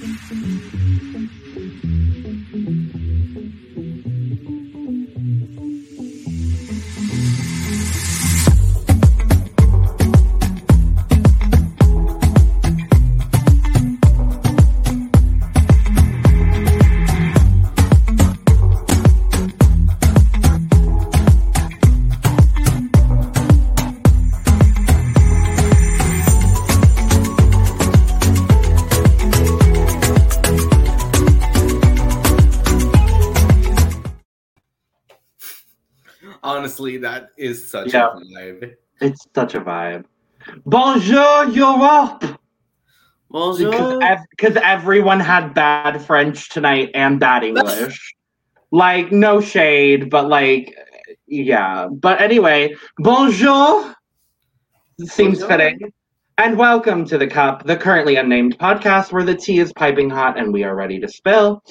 thank you. Honestly, that is such Yeah. a vibe. It's such a vibe. Bonjour, Europe! Bonjour. Because everyone had bad French tonight and bad English. like, no shade, but like, yeah. But anyway, bonjour seems Bonjour. fitting. And welcome to The Cup, the currently unnamed podcast where the tea is piping hot and we are ready to spill.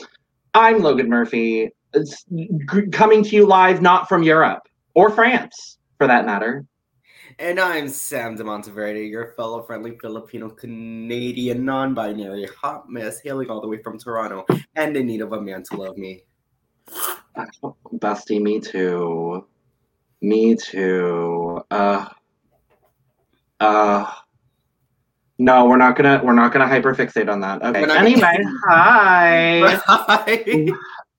I'm Logan Murphy, it's g- coming to you live not from Europe or France, for that matter. And I'm Sam Demonteverde, your fellow friendly Filipino Canadian non binary hot mess hailing all the way from Toronto and in need of a man to love me. Bestie, me too. Me too. Uh uh no, we're not gonna we're not gonna hyperfixate on that. Okay. Anyway, hi. Hi.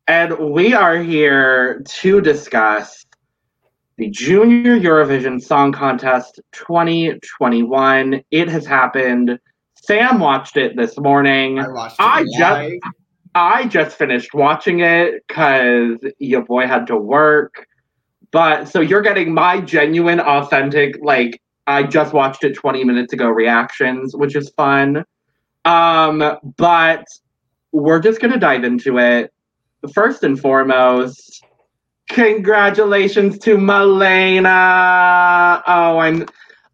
And we are here to discuss the Junior Eurovision Song Contest 2021. It has happened. Sam watched it this morning. I watched I it just- I just finished watching it because your boy had to work. But so you're getting my genuine, authentic, like, I just watched it 20 minutes ago reactions, which is fun. Um, but we're just going to dive into it. First and foremost, congratulations to Malena. Oh, I'm.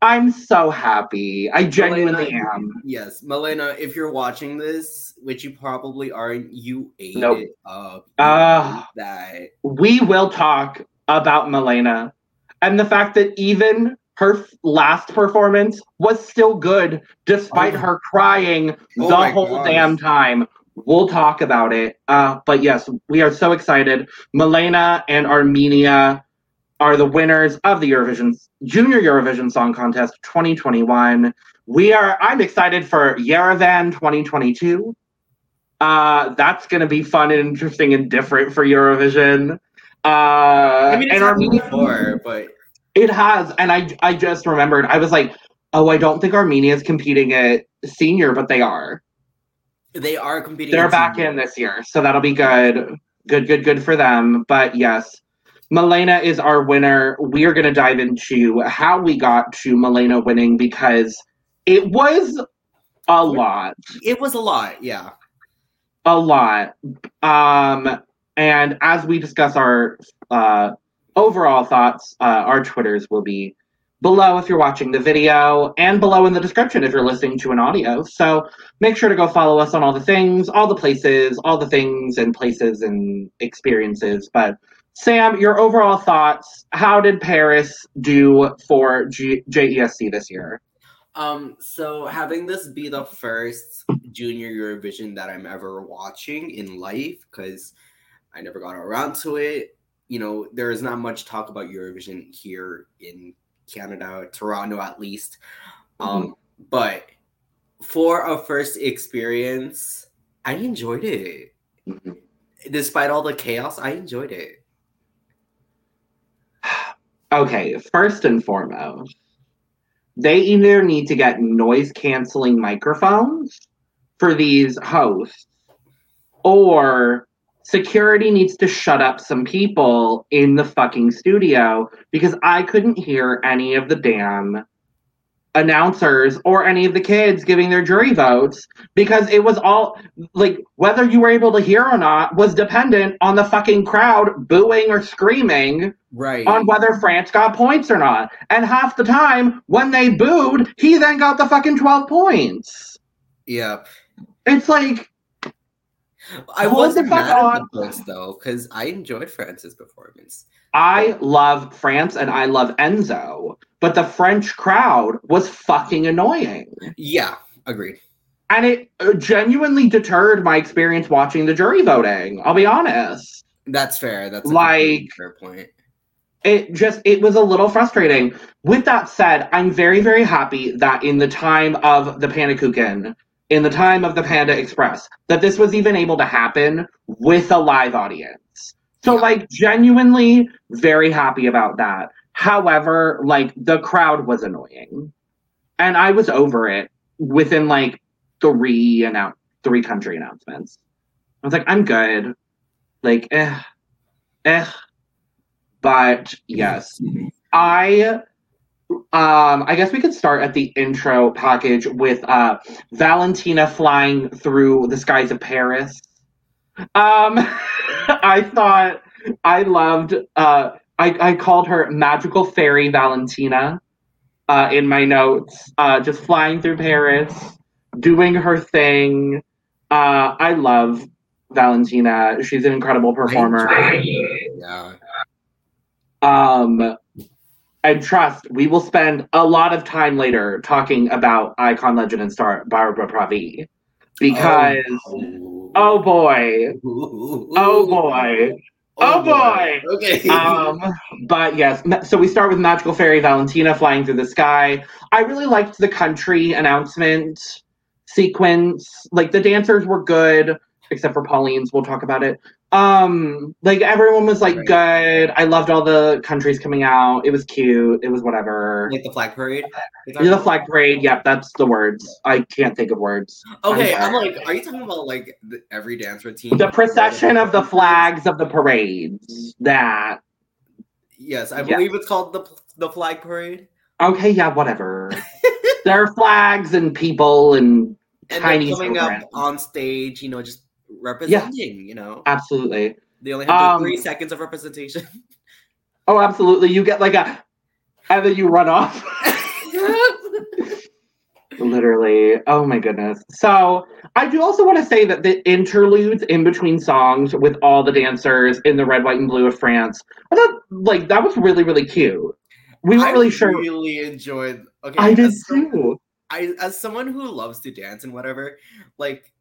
I'm so happy. I genuinely Malena, am. Yes, Malena, if you're watching this, which you probably aren't, you ate Nope. it up. Ah. that. we will talk about Malena and the fact that even her last performance was still good despite Oh. her crying Oh the whole gosh. damn time. We'll talk about it. Uh, but yes, we are so excited. Malena and Armenia are the winners of the Eurovision Junior Eurovision Song Contest 2021. We are I'm excited for Yerevan 2022. Uh, that's going to be fun and interesting and different for Eurovision. Uh, I mean, and Armenia, before, but it has, and I I just remembered. I was like, oh, I don't think Armenia is competing at senior, but they are. They are competing. They're back in this year, so that'll be good. Good, good, good for them. But yes, Malena is our winner. We are going to dive into how we got to Malena winning because it was a lot. It was a lot, yeah. a lot. Um, and as we discuss our uh, overall thoughts, uh, our Twitters will be below if you're watching the video and below in the description if you're listening to an audio. So make sure to go follow us on all the things, all the places, all the things and places and experiences. But Sam, your overall thoughts, how did Paris do for G- JESC this year? Um, so having this be the first junior Eurovision that I'm ever watching in life, because I never got around to it. You know, there is not much talk about Eurovision here in Canada, Toronto at least. Um, but for a first experience, I enjoyed it. Mhm. Despite all the chaos, I enjoyed it. Okay, first and foremost, they either need to get noise canceling microphones for these hosts, or security needs to shut up some people in the fucking studio because I couldn't hear any of the damn announcers or any of the kids giving their jury votes because it was all like whether you were able to hear or not was dependent on the fucking crowd booing or screaming Right. on whether France got points or not. And half the time, when they booed, he then got the fucking 12 points. yep It's like, I Hold wasn't mad at on. the though, because I enjoyed France's performance. I love France and I love Enzo, but the French crowd was fucking annoying. Yeah, agreed. and it uh, genuinely deterred my experience watching the jury voting. I'll be honest. That's fair. That's a Like- fair point. It just it was a little frustrating. With that said, I'm very very happy that in the time of the Panakuchen, in the time of the Panda Express, that this was even able to happen with a live audience. So like genuinely very happy about that. However, like the crowd was annoying. And I was over it within like three annou- three country announcements. I was like, I'm good. Like, eh, eh. But yes, I um I guess we could start at the intro package with uh Valentina flying through the skies of Paris. Um I thought I loved uh I, I called her magical fairy Valentina uh in my notes. Uh just flying through Paris, doing her thing. Uh I love Valentina. She's an incredible performer. Yeah. Um, and trust, we will spend a lot of time later talking about icon, legend, and star Barbara Pravi because Oh, oh, boy, oh boy, oh boy. Okay. um, but yes, so we start with Magical Fairy Valentina flying through the sky. I really liked the country announcement sequence. Like the dancers were good, except for Pauline's. We'll talk about it. Um, like everyone was like Right. good. I loved all the countries coming out. It was cute. It was whatever. like the flag parade. Yeah, the about? flag parade. Yep, that's the words. I can't think of words. Okay, I'm I'm like, are you talking about like the, every dance routine? The procession of the flags of the parades. That. Yes, I Yeah. believe it's called the the flag parade. Okay, yeah, whatever. there are flags and people and And Tiny they're coming up on stage, you know, just representing. You know, absolutely. they only have Um, three seconds of representation. Oh, absolutely. You get like a, and then you run off. Literally. Oh my goodness. So I do also want to say that the interludes in between songs with all the dancers in the red, white, and blue of France, I thought like that was really, really cute. We weren't I really sure. I really enjoyed. Okay, I did too. I as someone who loves to dance and whatever, like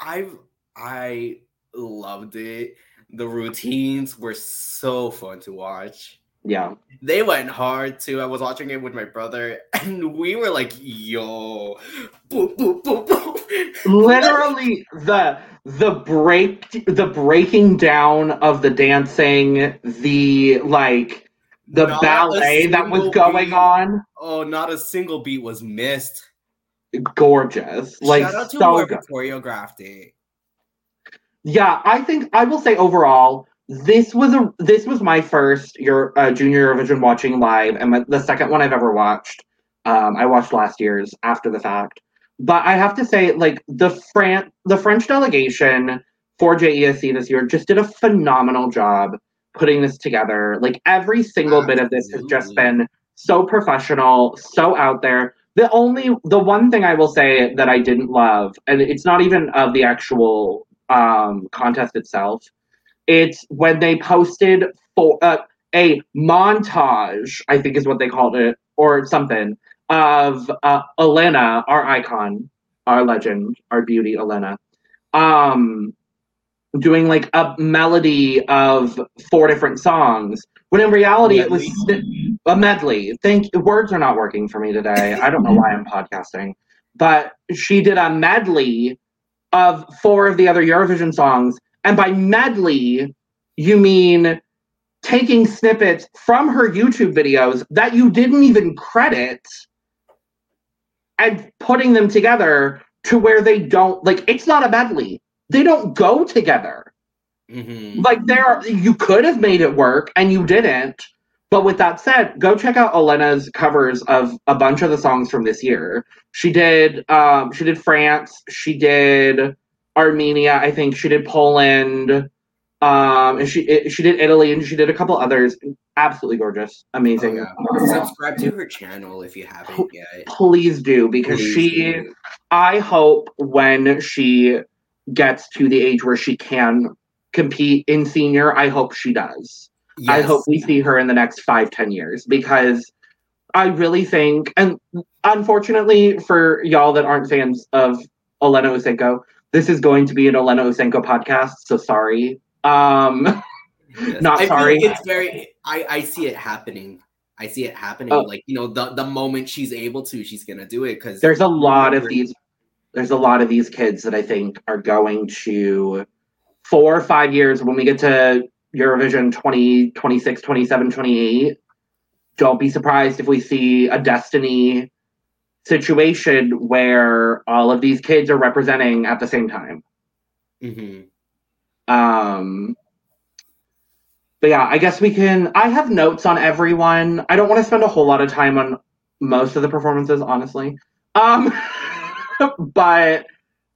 I've I loved it. The routines were so fun to watch. Yeah. They went hard too. I was watching it with my brother, and we were like, "Yo, boop boop boop boop." Literally the the break the breaking down of the dancing, the like the Not ballet that was going beat. on. Oh, not a single beat was missed. Gorgeous. Like Shout out to so whoever choreographed it. Yeah, I think I will say overall, this was a this was my first your uh, junior Eurovision watching live, and my, the second one I've ever watched. Um, I watched last year's after the fact, but I have to say, like the Fran the French delegation for JESC this year just did a phenomenal job putting this together. Like every single bit of this has just been so professional, so out there. The only the one thing I will say that I didn't love, and it's not even of the actual um, contest itself. It's when they posted for uh, a montage, I think is what they called it, or something, of uh, Elena, our icon, our legend, our beauty, Elena, um, doing like a melody of four different songs. When in reality, it was a medley. Thank words are not working for me today. I don't know why I'm podcasting, but she did a medley of four of the other Eurovision songs. And by medley, you mean taking snippets from her YouTube videos that you didn't even credit and putting them together to where they don't like it's not a medley. They don't go together. Mhm. Like there are you could have made it work and you didn't. But with that said, go check out Elena's covers of a bunch of the songs from this year. She did um she did France, she did Armenia, I think she did Poland, um and she it, she did Italy and she did a couple others. Absolutely gorgeous. Amazing. Oh, yeah. Subscribe to her channel if you haven't yet. Please do because Please she do. I hope when she gets to the age where she can compete in senior, I hope she does. I hope we see her in the next five, ten years because I really think, and unfortunately for y'all that aren't fans of Olena Usenko, this is going to be an Olena Usenko podcast. So sorry. Um, Yes. Not I feel sorry. It's very. I I see it happening. I see it happening. Oh. Like you know, the the moment she's able to, she's gonna do it because there's a lot of these. There's a lot of these kids that I think are going to four or five years when we get to Eurovision 20, 26, 27, 28. Don't be surprised if we see a Destiny situation where all of these kids are representing at the same time. hmm Um, but yeah, I guess we can. I have notes on everyone. I don't want to spend a whole lot of time on most of the performances, honestly. Um, but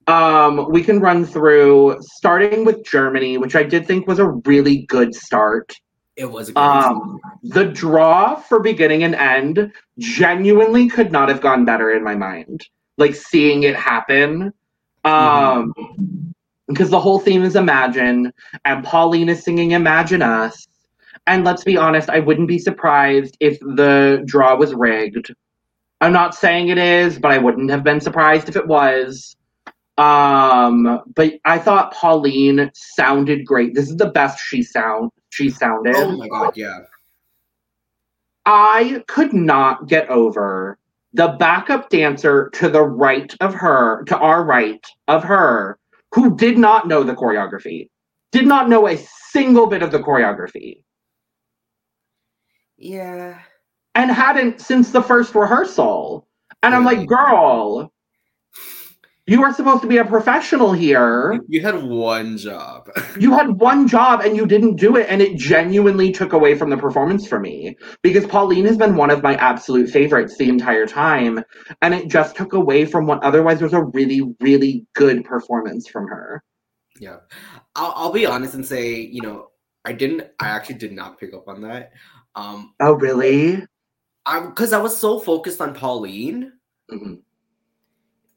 um, we can run through starting with Germany, which I did think was a really good start. It was a Um, the draw for beginning and end genuinely could not have gone better in my mind. Like seeing it happen. Um, because the whole theme is Imagine, and Pauline is singing Imagine Us. And let's be honest, I wouldn't be surprised if the draw was rigged. I'm not saying it is, but I wouldn't have been surprised if it was. Um, but I thought Pauline sounded great. This is the best she sound she sounded. Oh my god, yeah. I could not get over the backup dancer to the right of her, to our right of her, who did not know the choreography, did not know a single bit of the choreography, Yeah. and hadn't since the first rehearsal. And I'm like, girl, you are supposed to be a professional here. You had one job. You had one job and you didn't do it, and it genuinely took away from the performance for me because Pauline has been one of my absolute favorites the entire time, and it just took away from what otherwise was a really, really good performance from her. yeah. I'll, I'll be honest and say, you know, I didn't. I actually did not pick up on that. Um, Oh, really? I because I was so focused on Pauline. hmm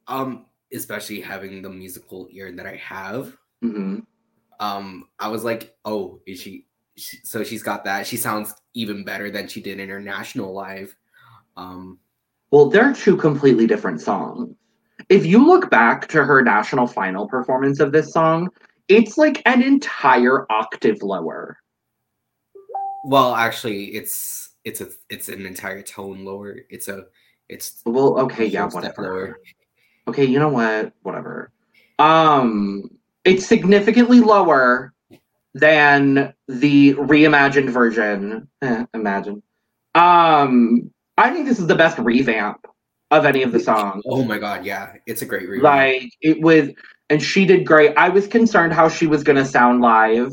Um, especially having the musical ear that I have. hmm um i was like oh is she, she so she's got that she sounds even better than she did in her national live um Well, they're two completely different songs. If you look back to her national final performance of this song, it's like an entire octave lower. well actually it's it's a it's an entire tone lower it's a it's Well, okay, yeah, whatever. Okay, you know what? Whatever. Um, it's significantly lower than the reimagined version. Eh, imagine. Um, I think this is the best revamp of any of the songs. oh my god yeah it's a great revamp. Like it was, and she did great. I was concerned how she was going to sound live,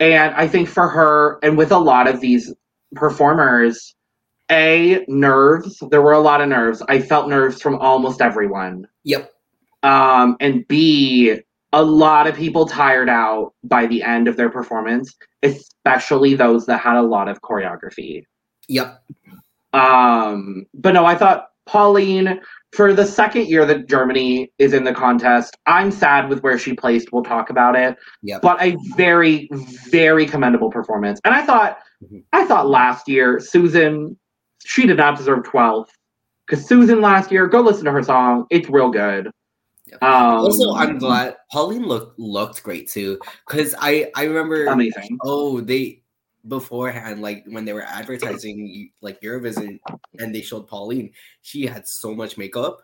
and I think for her, and with a lot of these performers, a nerves. There were a lot of nerves. I felt nerves from almost everyone. Yep Um, and B, a lot of people tired out by the end of their performance, especially those that had a lot of choreography. yep Um, but no, I thought Pauline, for the second year that Germany is in the contest, I'm sad with where she placed. We'll talk about it. yep But a very, very commendable performance. And I thought, Mhm. I thought last year Susan, she did not deserve 12th. Because Susan last year, go listen to her song. It's real good. Yep. Um, also i'm glad pauline looked looked great too because i i remember amazing. oh they beforehand like when they were advertising like eurovision and they showed pauline she had so much makeup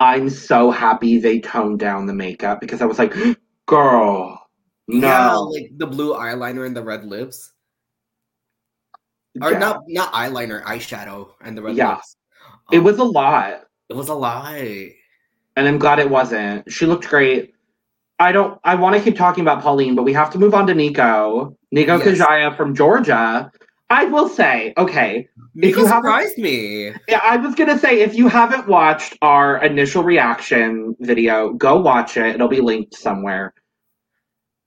I'm so happy they toned down the makeup because I was like, girl, no. Yeah, like the blue eyeliner and the red lips. Or Yeah. not not eyeliner, eyeshadow and the rest. Yeah. lips. It Um, was a lot. it was a lot, and I'm glad it wasn't. She looked great. I don't. I want to keep talking about Pauline, but we have to move on to Nico. Nico Yes. Kajaia from Georgia. I will say, okay, Nico you surprised me. yeah, I was gonna say if you haven't watched our initial reaction video, go watch it. It'll be linked somewhere.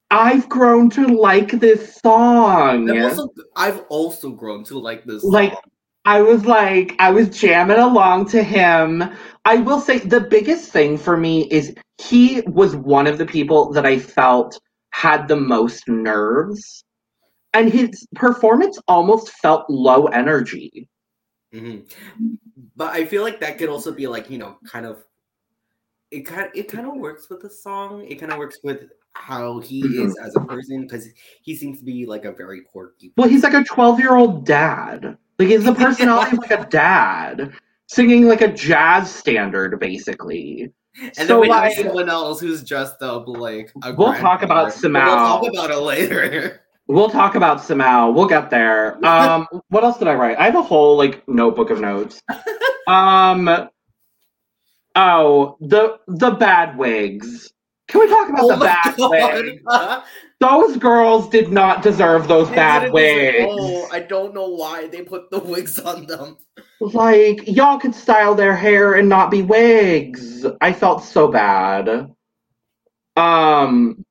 I've grown to like this song. I've also I've also grown to like this. Like, song. I was like, I was jamming along to him. I will say the biggest thing for me is he was one of the people that I felt had the most nerves. And his performance almost felt low energy. hmm But I feel like that could also be like you know kind of it kind it kind of works with the song. It kind of works with how he Mhm. is as a person because he seems to be like a very quirky. Well, he's like a 12 year old dad. Like, he's the personality of like a dad singing like a jazz standard, basically. And so, then we like, have someone else who's dressed up like a We'll talk about but We'll talk about it later. we'll talk about Samao. We'll get there. Um, what else did I write? I have a whole like notebook of notes. Um, oh, the the bad wigs. Can we talk about oh the bad wigs? god! Those girls did not deserve those They bad wigs. deserve- Oh, I don't know why they put the wigs on them. Like, y'all could style their hair and not be wigs. I felt so bad. Um,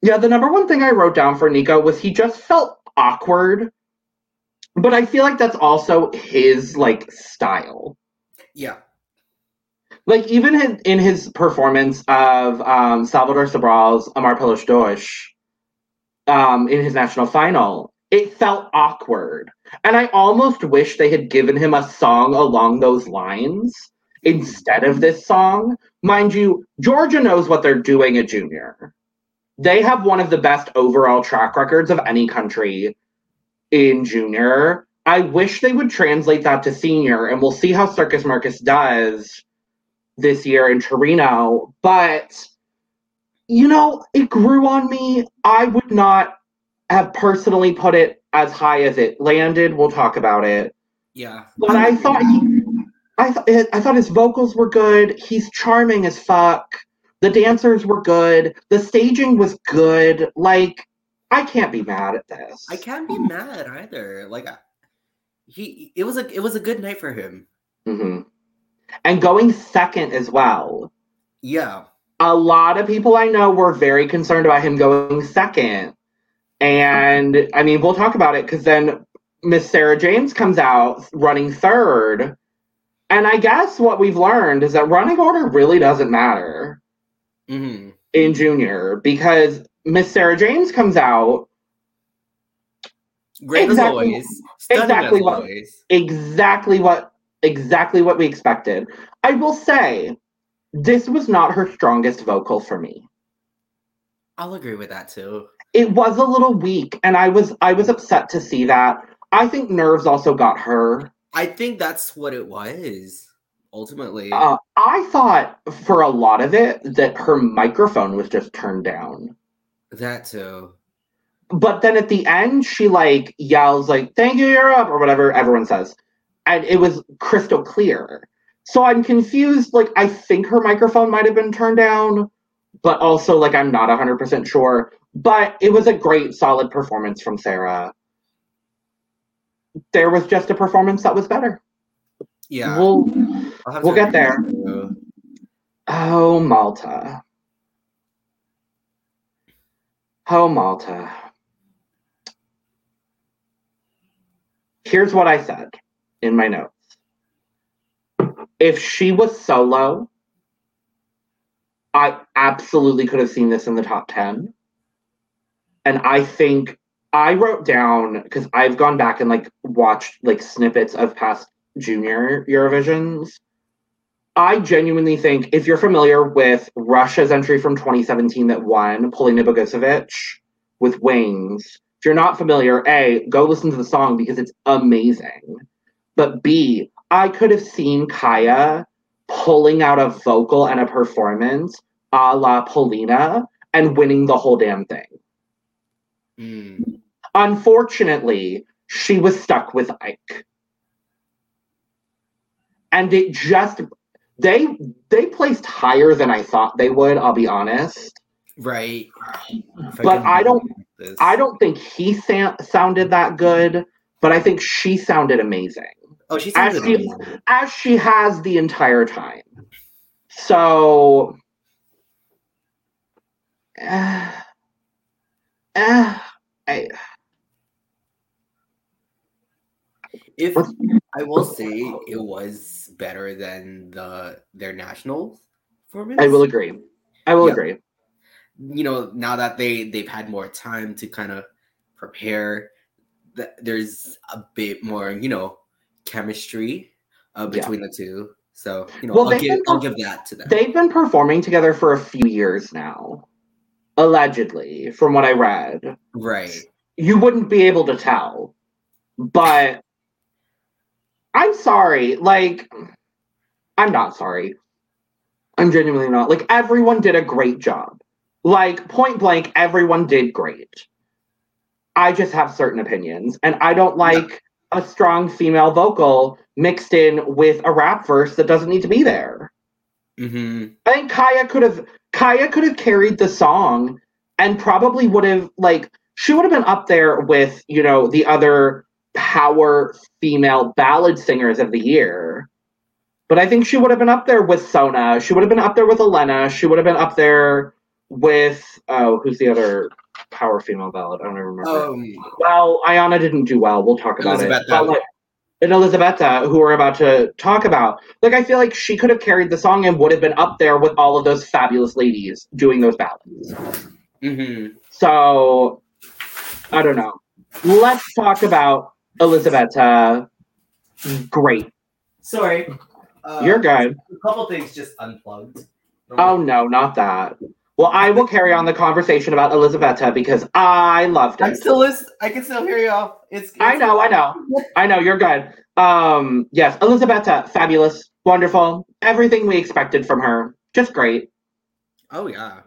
yeah, the number one thing I wrote down for Nico was he just felt awkward. But I feel like that's also his, like, style. Yeah. Like, even in, his performance of um, Salvador Sobral's Amar Pelos Dois um, in his national final, it felt awkward. And I almost wish they had given him a song along those lines instead of this song. Mind you, Georgia knows what they're doing at junior. They have one of the best overall track records of any country in junior. I wish they would translate that to senior, and we'll see how Circus Mircus does this year in Torino. But, you know, it grew on me. I would not have personally put it as high as it landed. We'll talk about it. Yeah. But I thought he, I thought I thought his vocals were good. He's charming as fuck. The dancers were good. The staging was good. Like I can't be mad at this. I can't be mad either. Like he it was a it was a good night for him. hmm And going second as well. Yeah. A lot of people I know were very concerned about him going second. And I mean, we'll talk about it because then Miss Sara James comes out running third. And I guess what we've learned is that running order really doesn't matter. hmm in junior because Miss Sara James comes out Great Exactly- as always. Stunning exactly as what- always. exactly what exactly what we expected. I will say this was not her strongest vocal for me. I'll agree with that too. It was a little weak and I was I was upset to see that. I think nerves also got her. I think that's what it was ultimately. Uh, I thought for a lot of it that her microphone was just turned down. that too. but then at the end she like yells like thank you europe or whatever everyone says and it was crystal clear. So i'm confused like i think her microphone might have been turned down but also like i'm not 100% sure. But it was a great solid performance from sara. There was just a performance that was better. Yeah. we'll we'll get there. oh malta. Oh malta. Here's what I said in my notes. If she was solo, I absolutely could have seen this in the top 10. And I think I wrote down because I've gone back and like watched like snippets of past junior Eurovisions. I genuinely think if you're familiar with Russia's entry from 2017 that won, Polina Bogusevich with Wings, if you're not familiar, A, go listen to the song because it's amazing. But B, I could have seen Kaya pulling out a vocal and a performance a la Polina and winning the whole damn thing. Mm. Unfortunately, she was stuck with Ike. And it just they they placed higher than I thought they would, I'll be honest. Right. But I don't-. I don't think he sa- sounded that good, but I think she sounded amazing. Oh, she sounded As she- as she has the entire time. So, uh, uh, I, If I will say it was better than the their national performance. I will agree. I will Yeah. agree. you know now that they they've had more time to kind of prepare th- there's a bit more you know chemistry uh, between the two. So you know, Well, I'll give been- I'll give that to them. They've been performing together for a few years now, allegedly, from what I read. right. You wouldn't be able to tell, but I'm sorry. Like, I'm not sorry. I'm genuinely not. Like, everyone did a great job. Like, point blank, everyone did great. I just have certain opinions, and I don't like a strong female vocal mixed in with a rap verse that doesn't need to be there. hmm I think Kaya could have Kaya could have carried the song and probably would have like she would have been up there with, you know, the other power female ballad singers of the year. But I think she would have been up there with Sona. She would have been up there with Elena. She would have been up there with oh, who's the other power female ballad? I don't even remember. Um, Well, Ayana didn't do well. We'll talk about it. Elisabetta. But, like, and Elisabetta, who we're about to talk about, like I feel like she could have carried the song and would have been up there with all of those fabulous ladies doing those ballads. hmm So I don't know. Let's talk about Elisabetta. Great. Sorry. Uh, You're good. A couple things just unplugged. Oh no, not that. Well, I will carry on the conversation about Elisabetta because I loved I'm still list. I can still hear y'all. It's, it's I know, I know. I know, you're good. Um, yes, Elisabetta, fabulous, wonderful, everything we expected from her. Just great. Oh yeah,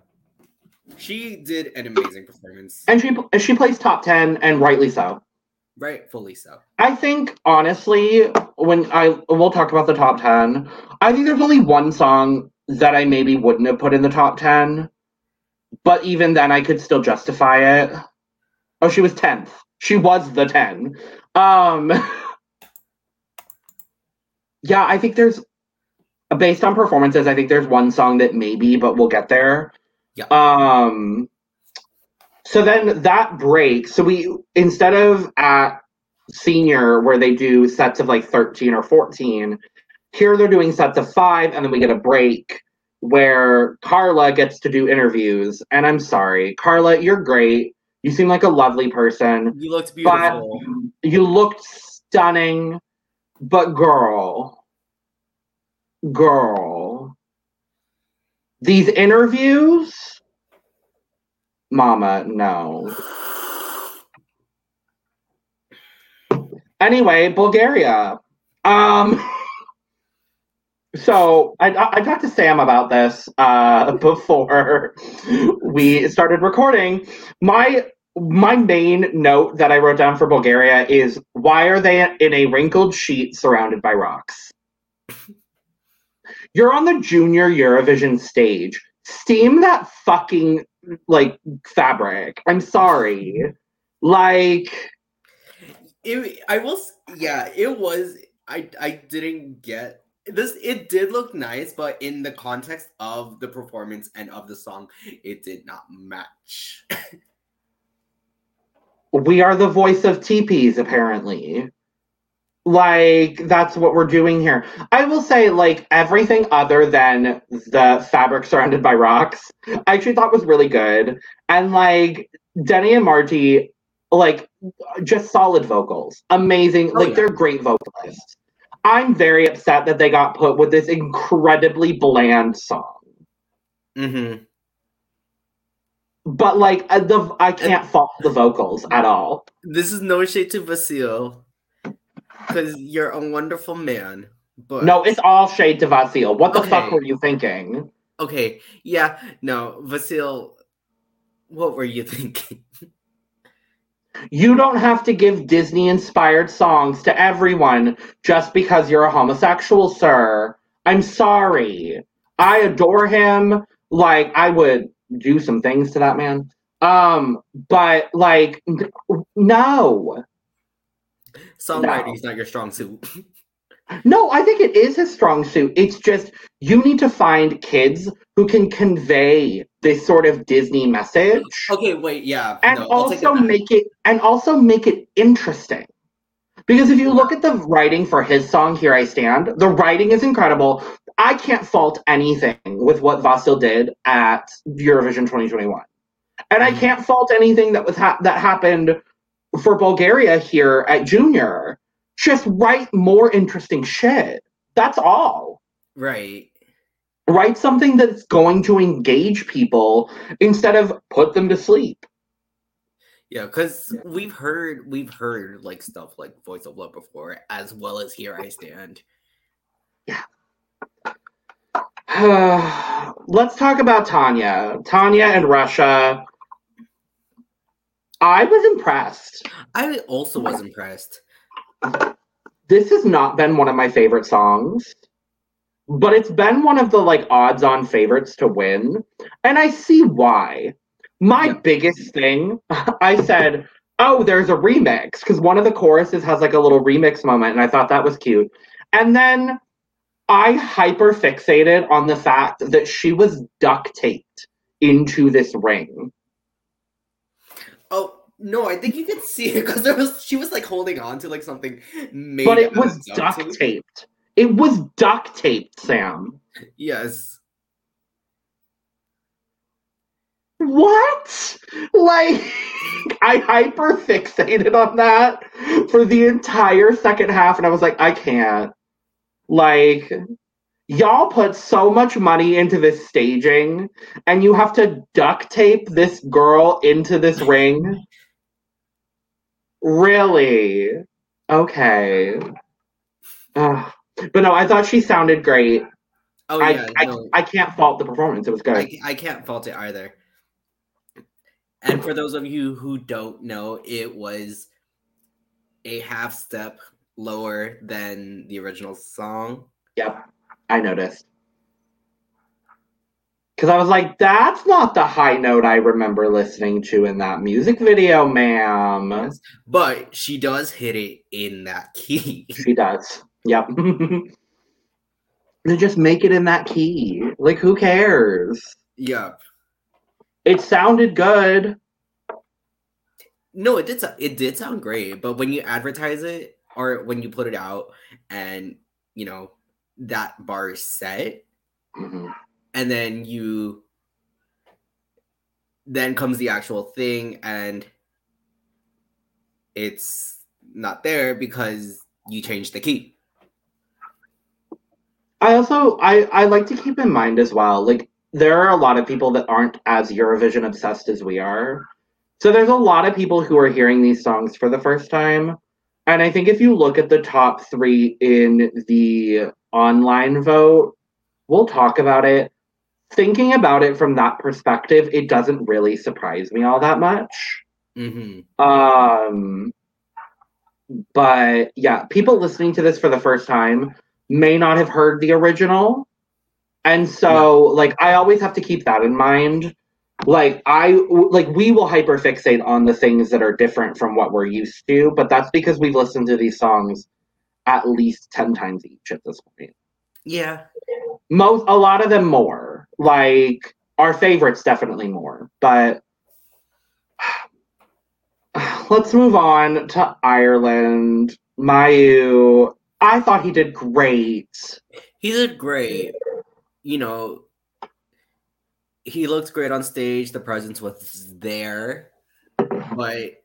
she did an amazing performance. And she she plays top 10 and rightly so. Rightfully so. I think honestly, when I we'll talk about the top 10, I think there's only one song that I maybe wouldn't have put in the top 10. But even then I could still justify it. Oh, she was 10th. She was the 10. Um Yeah, I think there's based on performances, I think there's one song that maybe, but we'll get there. Yeah. Um so then that break, so we instead of at senior where they do sets of like 13 or 14, here they're doing sets of 5 and then we get a break where Carla gets to do interviews. And I'm sorry, Carla, you're great. You seem like a lovely person. You looked But beautiful. you looked stunning, but girl, girl, these interviews, mama, no. Anyway, Bulgaria. Um, so I, I talked to Sam about this uh, before we started recording. My my main note that I wrote down for Bulgaria is why are they in a wrinkled sheet surrounded by rocks? You're on the junior Eurovision stage. Steam that fucking like fabric. I'm sorry. Like It, I will. Yeah, it was. I I didn't get this. It did look nice, but in the context of the performance and of the song, it did not match. we are the voice of teepees apparently like that's what we're doing here i will say like everything other than the fabric surrounded by rocks i actually thought was really good and like denny and marty like just solid vocals amazing Oh, like yeah. they're great vocalists i'm very upset that they got put with this incredibly bland song mm-hmm. but like uh, the i can't fault the vocals at all This is no shade to Vasil, because you're a wonderful man. But No, it's all shade to Vasil. What the fuck were you thinking? okay, yeah, no, Vasil. What were you thinking? You don't have to give Disney inspired songs to everyone just because you're a homosexual, sir. I'm sorry. I adore him. Like, I would do some things to that man. Um, but like, no. Songwriting is not your strong suit. No, I think it is his strong suit. It's just you need to find kids who can convey this sort of Disney message. okay, wait, yeah, and no, I'll it also make it and also make it interesting because if you look at the writing for his song here i stand the writing is incredible i can't fault anything with what vasil did at eurovision 2021 and i Mhm. can't fault anything that was ha- that happened for bulgaria here at junior Just write more interesting shit. That's all. Right. Write something that's going to engage people instead of put them to sleep. Yeah, because we've heard we've heard like stuff like Voice of Love before, as well as Here I Stand. Yeah. Let's talk about Tanya. Tanya and Russia. I was impressed. I also was impressed. This has not been one of my favorite songs, but it's been one of the like odds on favorites to win. And I see why. My biggest thing, I said, oh, there's a remix because one of the choruses has like a little remix moment, and I thought that was cute. And then I hyper fixated on the fact that she was duct taped into this ring. Oh no, I think you could see it because there was she was like holding on to like something made. But it was duct tape. taped. It was duct taped, Sam. Yes. What? Like, I hyper fixated on that for the entire second half, and I was like, I can't. Like, y'all put so much money into this staging, and you have to duct tape this girl into this ring? Really? Okay. Ugh. But no, I thought she sounded great. Oh I, yeah. I, no, I can't fault the performance. It was good. I, I can't fault it either. And for those of you who don't know, it was a half step lower than the original song. Yep, I noticed. Because I was like, that's not the high note I remember listening to in that music video, ma'am. But she does hit it in that key. She does. Yep. then just make it in that key. Like, who cares? yep. It sounded good. No, it did. so- It did sound great, but when you advertise it or when you put it out, and you know that bar is set, Mhm. and then you, then comes the actual thing, and it's not there because you changed the key. I also I, I like to keep in mind as well, like there are a lot of people that aren't as Eurovision obsessed as we are. So there's a lot of people who are hearing these songs for the first time. And I think if you look at the top three in the online vote, we'll talk about it. Thinking about it from that perspective, it doesn't really surprise me all that much. Mm-hmm. Um, but yeah, people listening to this for the first time may not have heard the original. And so, like, I always have to keep that in mind. Like, I, like, we will hyper fixate on the things that are different from what we're used to, but that's because we've listened to these songs at least 10 times each at this point. Yeah. Most, a lot of them more. Like, our favorites definitely more. But let's move on to Ireland. Mayu, I thought he did great. He did great. You know, he looked great on stage. The presence was there, but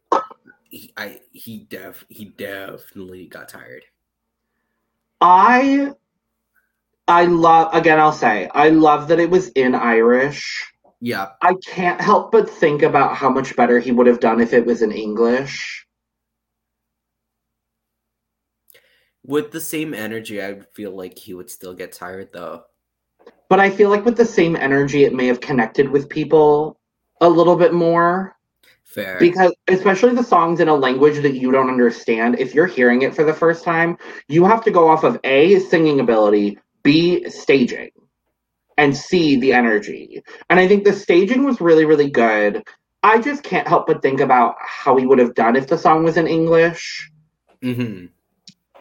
he, I he def he definitely got tired. I I love again I'll say I love that it was in Irish. Yeah, I can't help but think about how much better he would have done if it was in English. With the same energy, I feel like he would still get tired though. But I feel like with the same energy it may have connected with people a little bit more. Fair. Because especially the songs in a language that you don't understand, if you're hearing it for the first time, you have to go off of A singing ability, B staging, and C the energy. And I think the staging was really, really good. I just can't help but think about how he would have done if the song was in English. hmm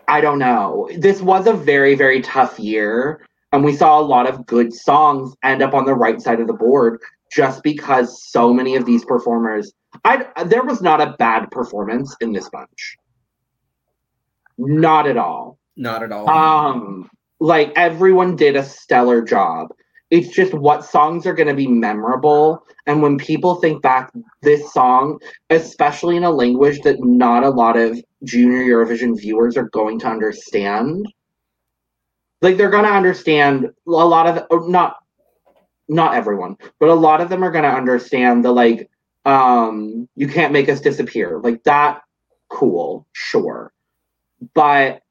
I don't know. This was a very, very tough year, and we saw a lot of good songs end up on the right side of the board just because so many of these performers. I there was not a bad performance in this bunch. Not at all. Not at all. Um, like everyone did a stellar job. It's just what songs are going to be memorable. And when people think back this song, especially in a language that not a lot of junior Eurovision viewers are going to understand, like they're going to understand a lot of oh, not not everyone, but a lot of them are going to understand the like um you can't make us disappear. Like that cool, sure. But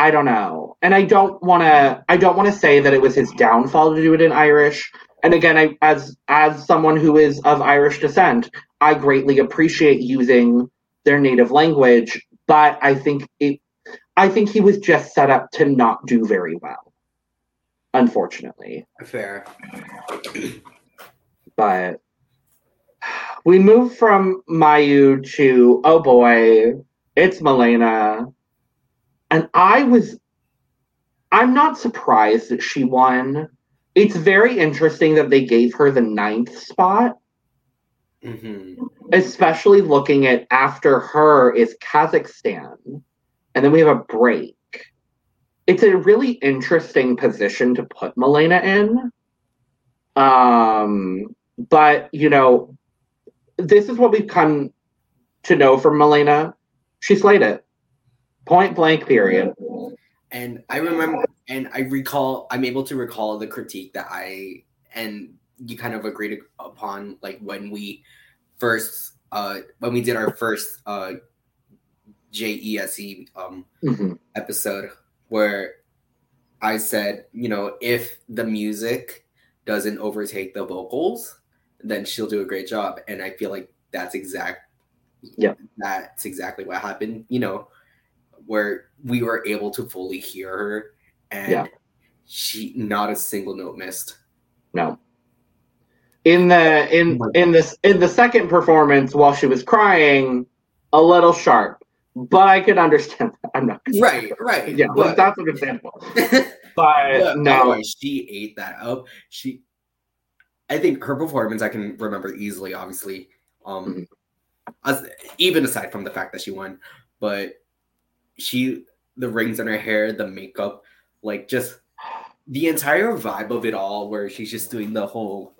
I don't know. And I don't want to I don't want to say that it was his downfall to do it in Irish. And again, I as as someone who is of Irish descent, I greatly appreciate using their native language, but I think it I think he was just set up to not do very well. Unfortunately. Fair. But we move from Maiú to oh boy, it's Malena and I was I'm not surprised that she won. It's very interesting that they gave her the ninth spot. Mm-hmm. Especially looking at after her is Kazakhstan, and then we have a break. It's a really interesting position to put Malena in. Um, but you know, this is what we've come to know from Malena. She slayed it. Point blank, period. And I remember, and I recall, I'm able to recall the critique that I and you kind of agreed upon, like when we first, uh, when we did our first uh, JESC um Mhm. episode, where I said, you know, if the music doesn't overtake the vocals, then she'll do a great job. And I feel like that's exact. Yeah. that's exactly what happened. You know, where we were able to fully hear her, and Yeah. she not a single note missed. No. In the in in this in the second performance, while she was crying, a little sharp, but I could understand. That. I'm not Right, right. Yeah, but, that's understandable. But but no, she ate that up. She, I think her performance I can remember easily. Obviously, um, as, even aside from the fact that she won, but she the rings in her hair, the makeup, like just the entire vibe of it all, where she's just doing the whole.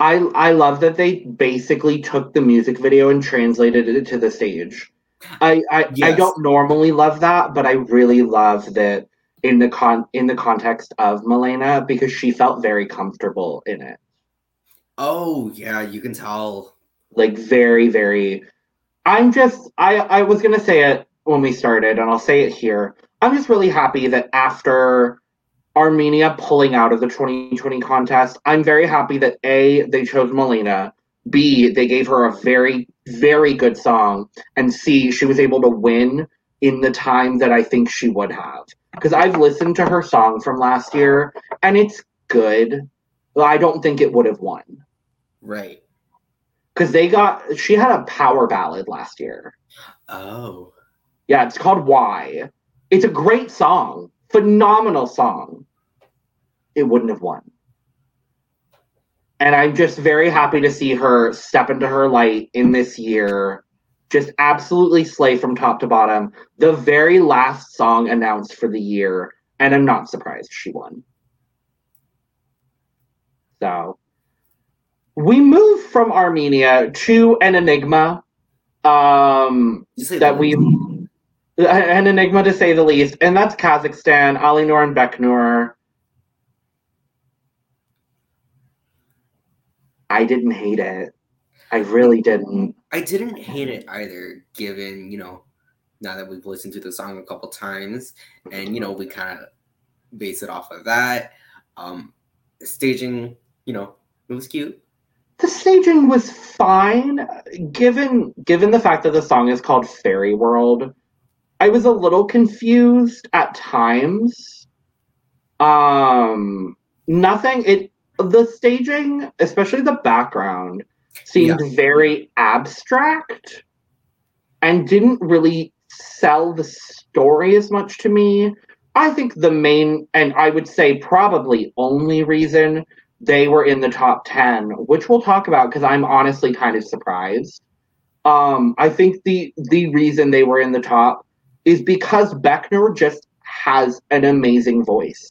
I I love that they basically took the music video and translated it to the stage. I I, I don't normally love that, but I really love that in the con in the context of Malena because she felt very comfortable in it. Oh yeah, you can tell. Like very very. I'm just I I was gonna say it when we started, and I'll say it here. I'm just really happy that after Armenia pulling out of the 2020 contest, I'm very happy that A, they chose Malena, B, they gave her a very, very good song, and C, she was able to win in the time that I think she would have. Because I've listened to her song from last year, and it's good. But I don't think it would have won. Right. Because they got, she had a power ballad last year. Oh. Yeah, it's called Why. It's a great song, phenomenal song. It wouldn't have won. And I'm just very happy to see her step into her light in this year. Just absolutely slay from top to bottom. The very last song announced for the year, and I'm not surprised she won. So we move from Armenia to an enigma. Um, that we an enigma to say the least, and that's Kazakhstan, Alinur and Beknur. I didn't hate it. I really didn't. I didn't hate it either, given, you know, now that we've listened to the song a couple times and, you know, we kind of base it off of that. Um, staging, you know, it was cute. The staging was fine, given given the fact that the song is called Fairy World. I was a little confused at times. Um, nothing. It the staging, especially the background, seemed very abstract and didn't really sell the story as much to me. I think the main, and I would say probably only reason they were in the top 10, which we'll talk about because I'm honestly kind of surprised. Um, I think the the reason they were in the top is because Beknur just has an amazing voice.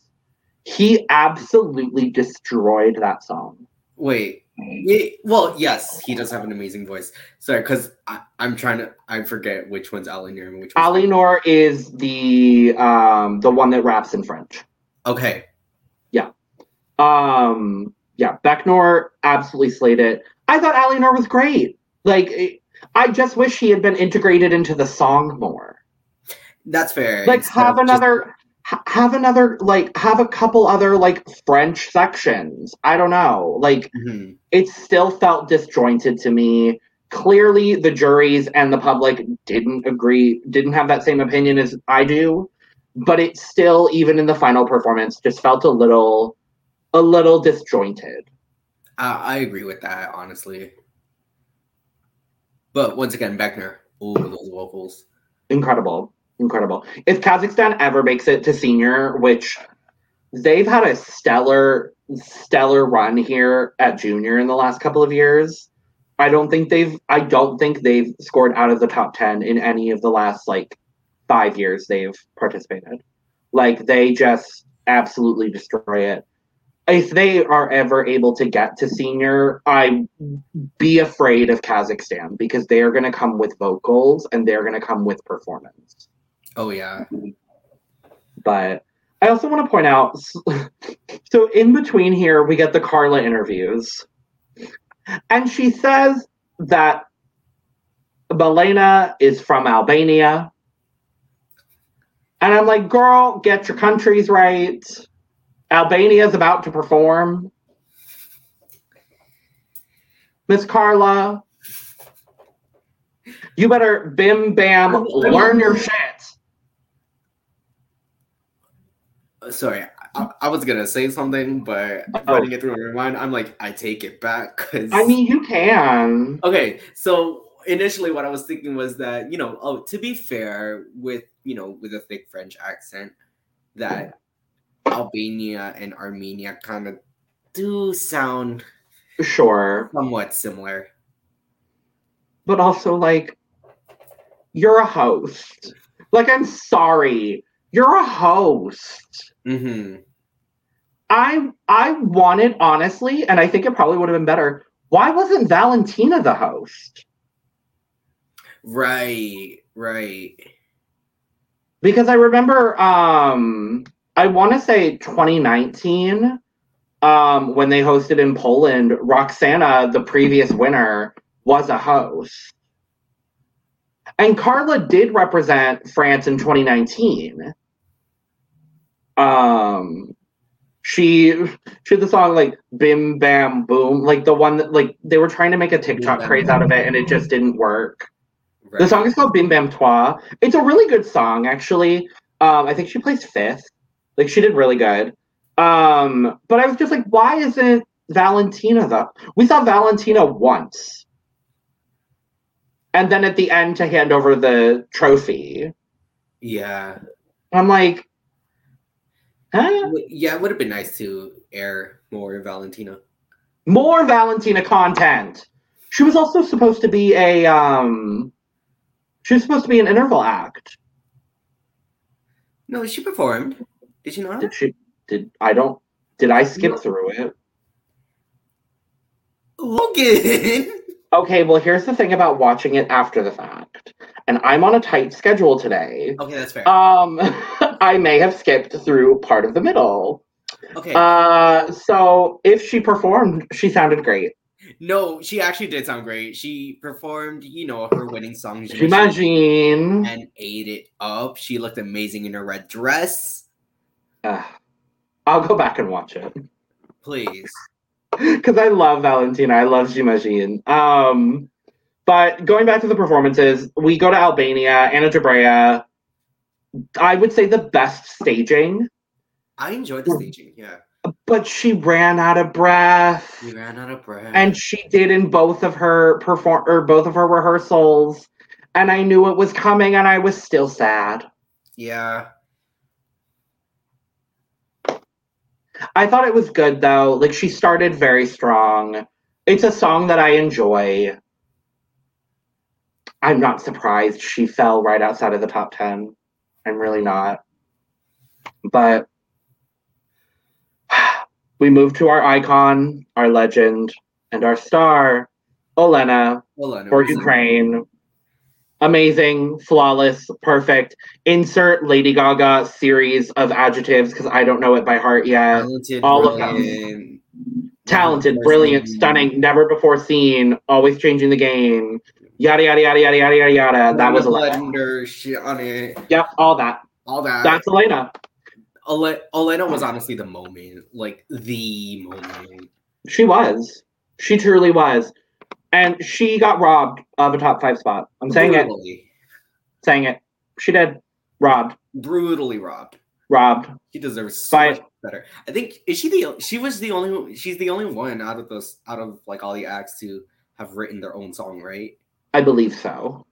He absolutely destroyed that song. Wait. Yeah, well, yes, he does have an amazing voice. Sorry, because I'm trying to I forget which one's Alinur and which one's Alinur is the um the one that raps in French. Okay. Yeah. Um yeah, Beknur absolutely slayed it. I thought Alinur was great. Like I just wish he had been integrated into the song more. That's fair. Like have another have another like have a couple other like french sections. I don't know. Like mm-hmm. it still felt disjointed to me. Clearly the juries and the public didn't agree didn't have that same opinion as i do but it still even in the final performance just felt a little a little disjointed. Uh, i agree with that honestly. But once again Beknur oh those vocals. Incredible incredible. If Kazakhstan ever makes it to senior, which they've had a stellar, stellar run here at junior in the last couple of years. I don't think they've I don't think they've scored out of the top 10 in any of the last like 5 years they've participated. Like they just absolutely destroy it. If they are ever able to get to senior, I be afraid of Kazakhstan because they are going to come with vocals and they're going to come with performance. Oh yeah. But I also want to point out so in between here we get the Carla interviews. And she says that Malena is from Albania. And I'm like, girl, get your countries right. Albania is about to perform. Miss Carla, you better bim bam oh, learn your oh. shit. Sorry, I, I, was gonna say something, but oh. running it through my mind, I'm like, I take it back because I mean, you can. Okay, so initially, what I was thinking was that you know, oh, to be fair, with you know, with a thick French accent, that Albania and Armenia kind of do sound sure somewhat similar, but also like you're a host. Like, I'm sorry, you're a host. Mm-hmm. I I wanted honestly, and I think it probably would have been better. Why wasn't Valentina the host? Right, right. Because I remember um I want to say 2019 um when they hosted in Poland, Roksana, the previous winner, was a host. And Carla did represent France in 2019 um she she had the song like bim bam boom like the one that like they were trying to make a tiktok bim, craze out of it and it just didn't work. Right. the song is called bim bam toi it's a really good song actually. Um i think she plays fifth. Like she did really good. Um but i was just like why isn't valentina though we saw valentina once. And then at the end to hand over the trophy. Yeah. I'm like Huh? Yeah, it would have been nice to air more Valentina. More Valentina content. She was also supposed to be a um she was supposed to be an interval act. No, she performed. Did she not? Did she did I don't did I skip no. through it? Logan. Okay, well here's the thing about watching it after the fact. And I'm on a tight schedule today. Okay, that's fair. Um I may have skipped through part of the middle. Okay. Uh, so if she performed, she sounded great. No, she actually did sound great. She performed, you know, her winning song, Imagine, and ate it up. She looked amazing in her red dress. Uh, I'll go back and watch it. Please. Because I love Valentina. I love J'imagine. Um, but going back to the performances, we go to Albania, Anna Gjebrea, I would say the best staging. I enjoyed the staging, yeah. But she ran out of breath. She ran out of breath. And she did in both of her perform or both of her rehearsals. And I knew it was coming and I was still sad. Yeah. I thought it was good though. Like she started very strong. It's a song that I enjoy. I'm not surprised she fell right outside of the top 10. I'm really not. But we move to our icon, our legend, and our star, Olena Olena for Ukraine. Amazing, flawless, perfect. Insert Lady Gaga series of adjectives because I don't know it by heart yet. talented, all of them. Brilliant, Talented, brilliant, stunning, never before seen, always changing the game. Yada yada yada yada yada yada yada. That was Elena. blender shit on it. Yep, all that. All that. That's Elena. Ole- Olena was honestly the moment, like the moment. She was. She truly was. And she got robbed of a top five spot. I'm saying it. Saying it. She did. Robbed. brutally robbed. Robbed. He deserves so By- much better. I think is she the she was the only she's the only one out of those out of like all the acts to have written their own song, right? I believe so.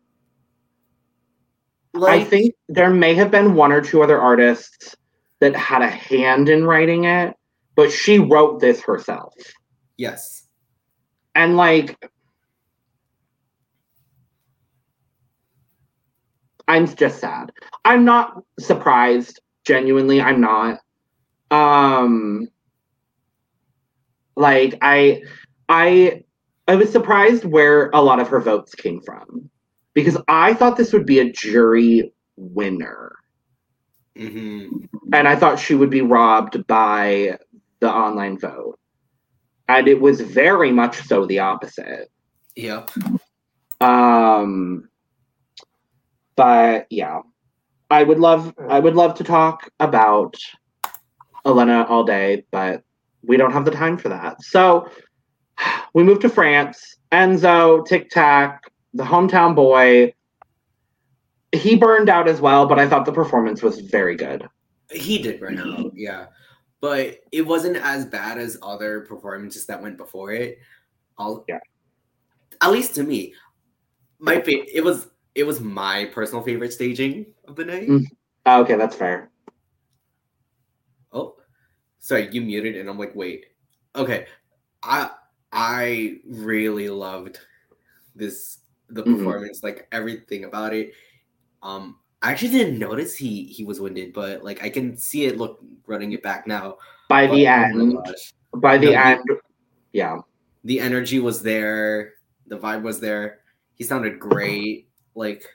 Like I think there may have been one or two other artists that had a hand in writing it, but she wrote this herself. yes. And like I'm just sad. I'm not surprised, genuinely I'm not. Um like I I I was surprised where a lot of her votes came from because I thought this would be a jury winner. hmm and I thought she would be robbed by the online vote. And it was very much so the opposite. Yep. Um but yeah. I would love I would love to talk about Elena all day, but we don't have the time for that. So we moved to France. Enzo, Tic Tac, the hometown boy. He burned out as well, but I thought the performance was very good. He did burn out, yeah. But it wasn't as bad as other performances that went before it. I'll, Yeah. At least to me, my fa- it was it was my personal favorite staging of the night. Mm. Oh, okay, that's fair. Oh, sorry, you muted, and I'm like, wait, okay. I I really loved this the Mhm. performance, like everything about it. Um, I actually didn't notice he he was winded, but like I can see it. Look, running it back now. By But, the oh end, gosh. by the No, end, yeah. the energy was there, the vibe was there. He sounded great. Like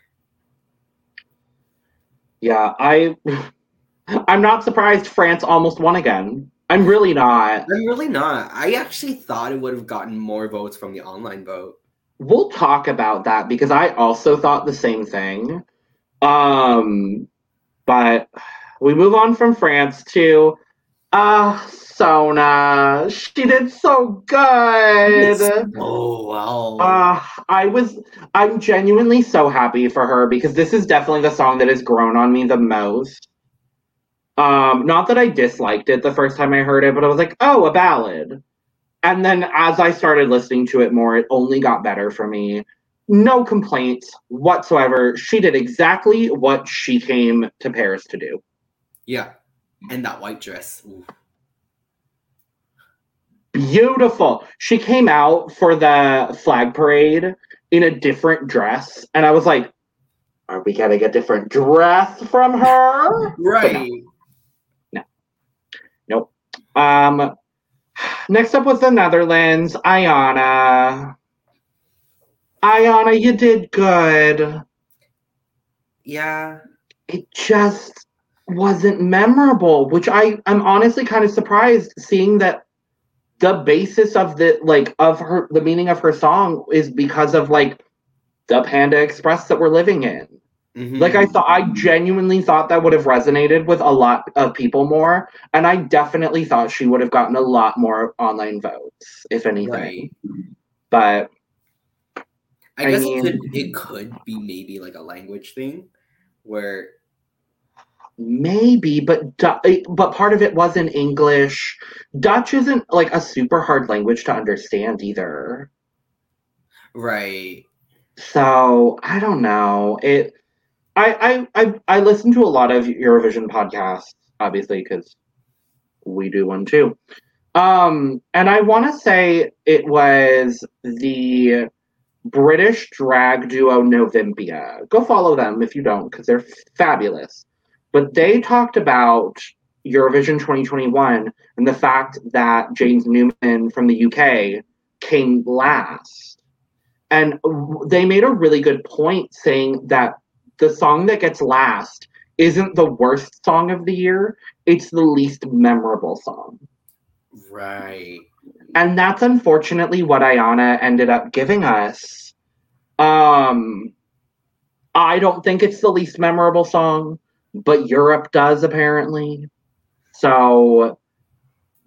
Yeah, I I'm not surprised France almost won again. I'm really not. I'm really not. I actually thought it would have gotten more votes from the online vote. We'll talk about that because I also thought the same thing. Um but we move on from France to uh Sona. She did so good. Oh wow. Uh, I was, I'm genuinely so happy for her because this is definitely the song that has grown on me the most. Um, not that I disliked it the first time I heard it, but I was like, oh, a ballad. And then as I started listening to it more, it only got better for me. No complaints whatsoever. She did exactly what she came to Paris to do. yeah. And that white dress. Ooh. beautiful. She came out for the flag parade in a different dress, and I was like, "Are we getting a different dress from her?" Right. No. no. Nope. Um, next up was the Netherlands. Ayana. Ayana, you did good. Yeah. It just wasn't memorable, which I I'm honestly kind of surprised seeing that the basis of the like of her the meaning of her song is because of like the Panda Express that we're living in. Mhm. Like I thought I genuinely thought that would have resonated with a lot of people more and I definitely thought she would have gotten a lot more online votes if anything. Right. But I, I guess mean- it could it could be maybe like a language thing where maybe but Du- but part of it was in English. Dutch isn't like a super hard language to understand either. right. So I don't know. It. I I I, I listen to a lot of Eurovision podcasts, obviously, because we do one too. Um, and I want to say it was the British drag duo Novimpia. Go follow them if you don't, because they're fabulous. But they talked about Eurovision 2021 and the fact that James Newman from the UK came last. And they made a really good point saying that the song that gets last isn't the worst song of the year, it's the least memorable song. Right. And that's unfortunately what Ayana ended up giving us. Um I don't think it's the least memorable song, but Europe does apparently. So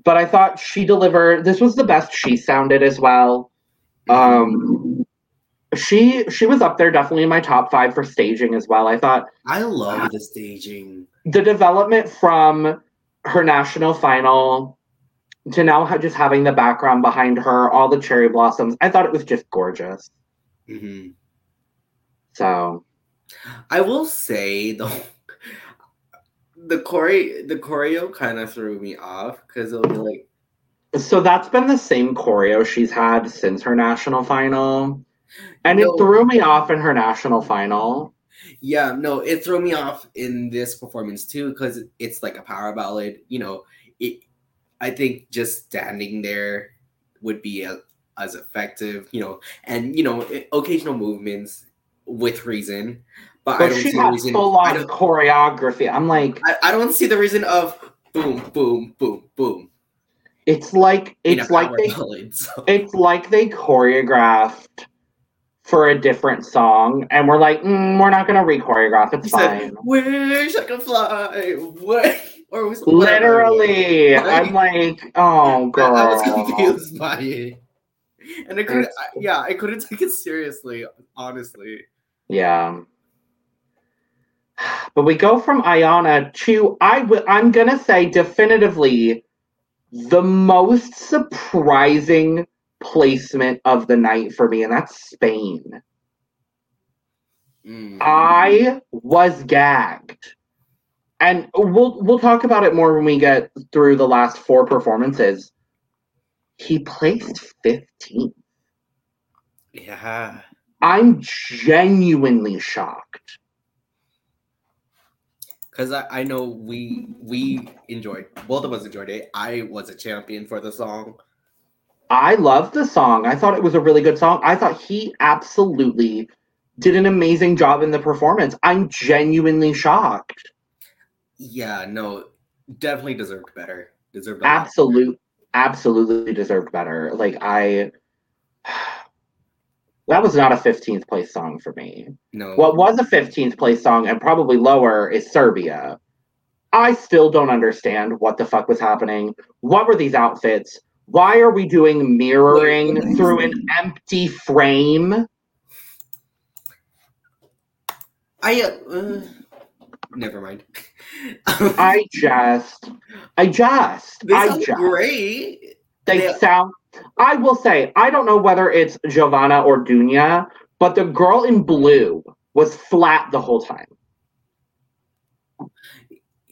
but I thought she delivered this was the best she sounded as well. Um she she was up there definitely in my top 5 for staging as well. I thought I love the staging. The development from her national final to now just having the background behind her, all the cherry blossoms. I thought it was just gorgeous. Mm-hmm. So, I will say though, the choreo the choreo kind of threw me off because it'll be like. So that's been the same choreo she's had since her national final, and no. it threw me off in her national final. Yeah, no, it threw me off in this performance too because it's like a power ballad. You know, it I think just standing there would be a, as effective, you know, and you know, occasional movements with reason. But, but I don't she see the reason. full on choreography. I'm like, I, I, don't see the reason of boom, boom, boom, boom. It's like it's like they, ballad, so. it's like they choreographed for a different song, and we're like, mm, we're not gonna re-choreograph. It's he fine. Said, Wish I could fly. What? Or was literally? I'm like, oh god. I, I was confused by it, and I couldn't. I, yeah, I couldn't take it seriously. Honestly. Yeah. But we go from Ayana to I. W- I'm gonna say definitively the most surprising placement of the night for me, and that's Spain. Mm. I was gagged and we'll we'll talk about it more when we get through the last four performances. He placed 15th. Yeah. I'm genuinely shocked. Cause I, I know we we enjoyed both of us enjoyed it. I was a champion for the song. I loved the song. I thought it was a really good song. I thought he absolutely did an amazing job in the performance. I'm genuinely shocked. Yeah, no, definitely deserved better. Deserved absolute, absolutely deserved better. Like I, that was not a 15th place song for me. No, what was a 15th place song and probably lower is Serbia. I still don't understand what the fuck was happening. What were these outfits? Why are we doing mirroring Wait, through an empty frame? I uh, never mind. I just, I just, they I just. great. They, they sound. I will say, I don't know whether it's Jovana or Dunja, but the girl in blue was flat the whole time.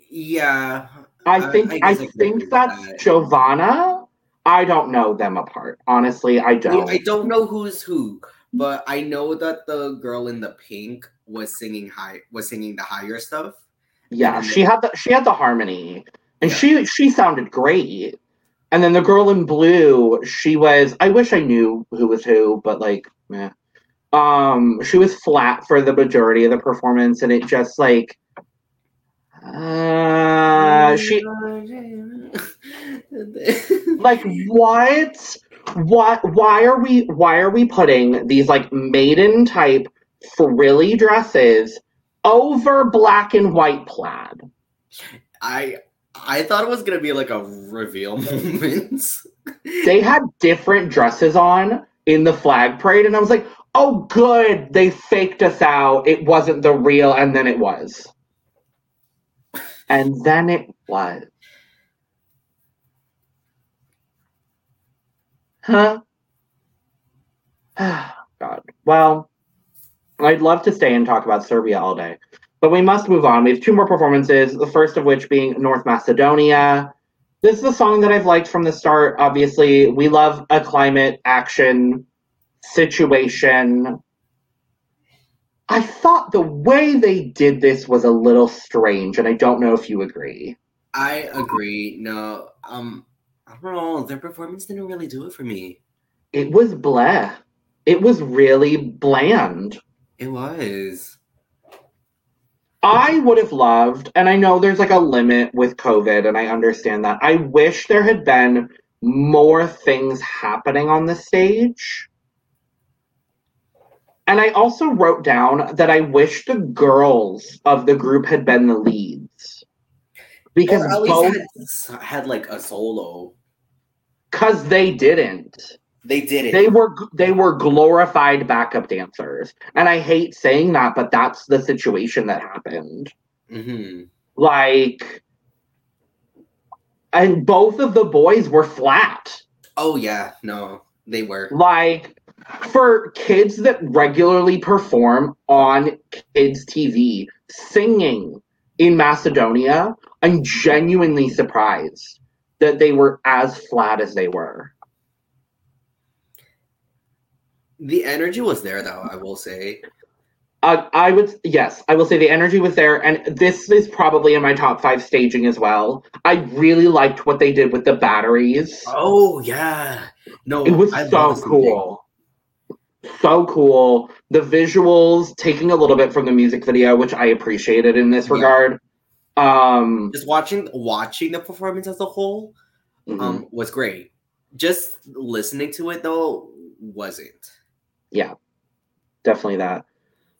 Yeah, I uh, think I, I, I think that's that. Jovana. I don't know them apart. Honestly, I don't. I don't know who's who, but I know that the girl in the pink was singing high was singing the higher stuff. Yeah, she had the she had the harmony, and yeah. she she sounded great. And then the girl in blue, she was. I wish I knew who was who, but like, yeah. Um, she was flat for the majority of the performance, and it just like, uh, she like what? What? Why are we? Why are we putting these like maiden type frilly dresses over black and white plaid. I I thought it was gonna be like a reveal moment. they had different dresses on in the flag parade, and I was like, oh good, they faked us out. It wasn't the real, and then it was. And then it was. Huh? God. Well, I'd love to stay and talk about Serbia all day, but we must move on. We have two more performances, the first of which being North Macedonia. This is a song that I've liked from the start. Obviously, we love a climate action situation. I thought the way they did this was a little strange, and I don't know if you agree. I agree. No, um, I don't know. Their performance didn't really do it for me. It was blah. It was really bland. It was. I would have loved, and I know there's like a limit with COVID, and I understand that. I wish there had been more things happening on the stage. And I also wrote down that I wish the girls of the group had been the leads. Because both, had, had like a solo. because they didn't. They did it. They were they were glorified backup dancers. And I hate saying that, but that's the situation that happened. hmm Like and both of the boys were flat. Oh yeah, no, they were. Like for kids that regularly perform on kids TV singing in Macedonia, I'm genuinely surprised that they were as flat as they were. The energy was there, though. I will say. Uh, I would yes, I will say the energy was there, and this is probably in my top five staging as well. I really liked what they did with the batteries. Oh yeah, no, It was I so love the singing. cool. So cool. The visuals, taking a little bit from the music video, which I appreciated in this Yeah. regard. Um, Just watching watching the performance as a whole mhm. um was great. Just listening to it though wasn't. Yeah, definitely that.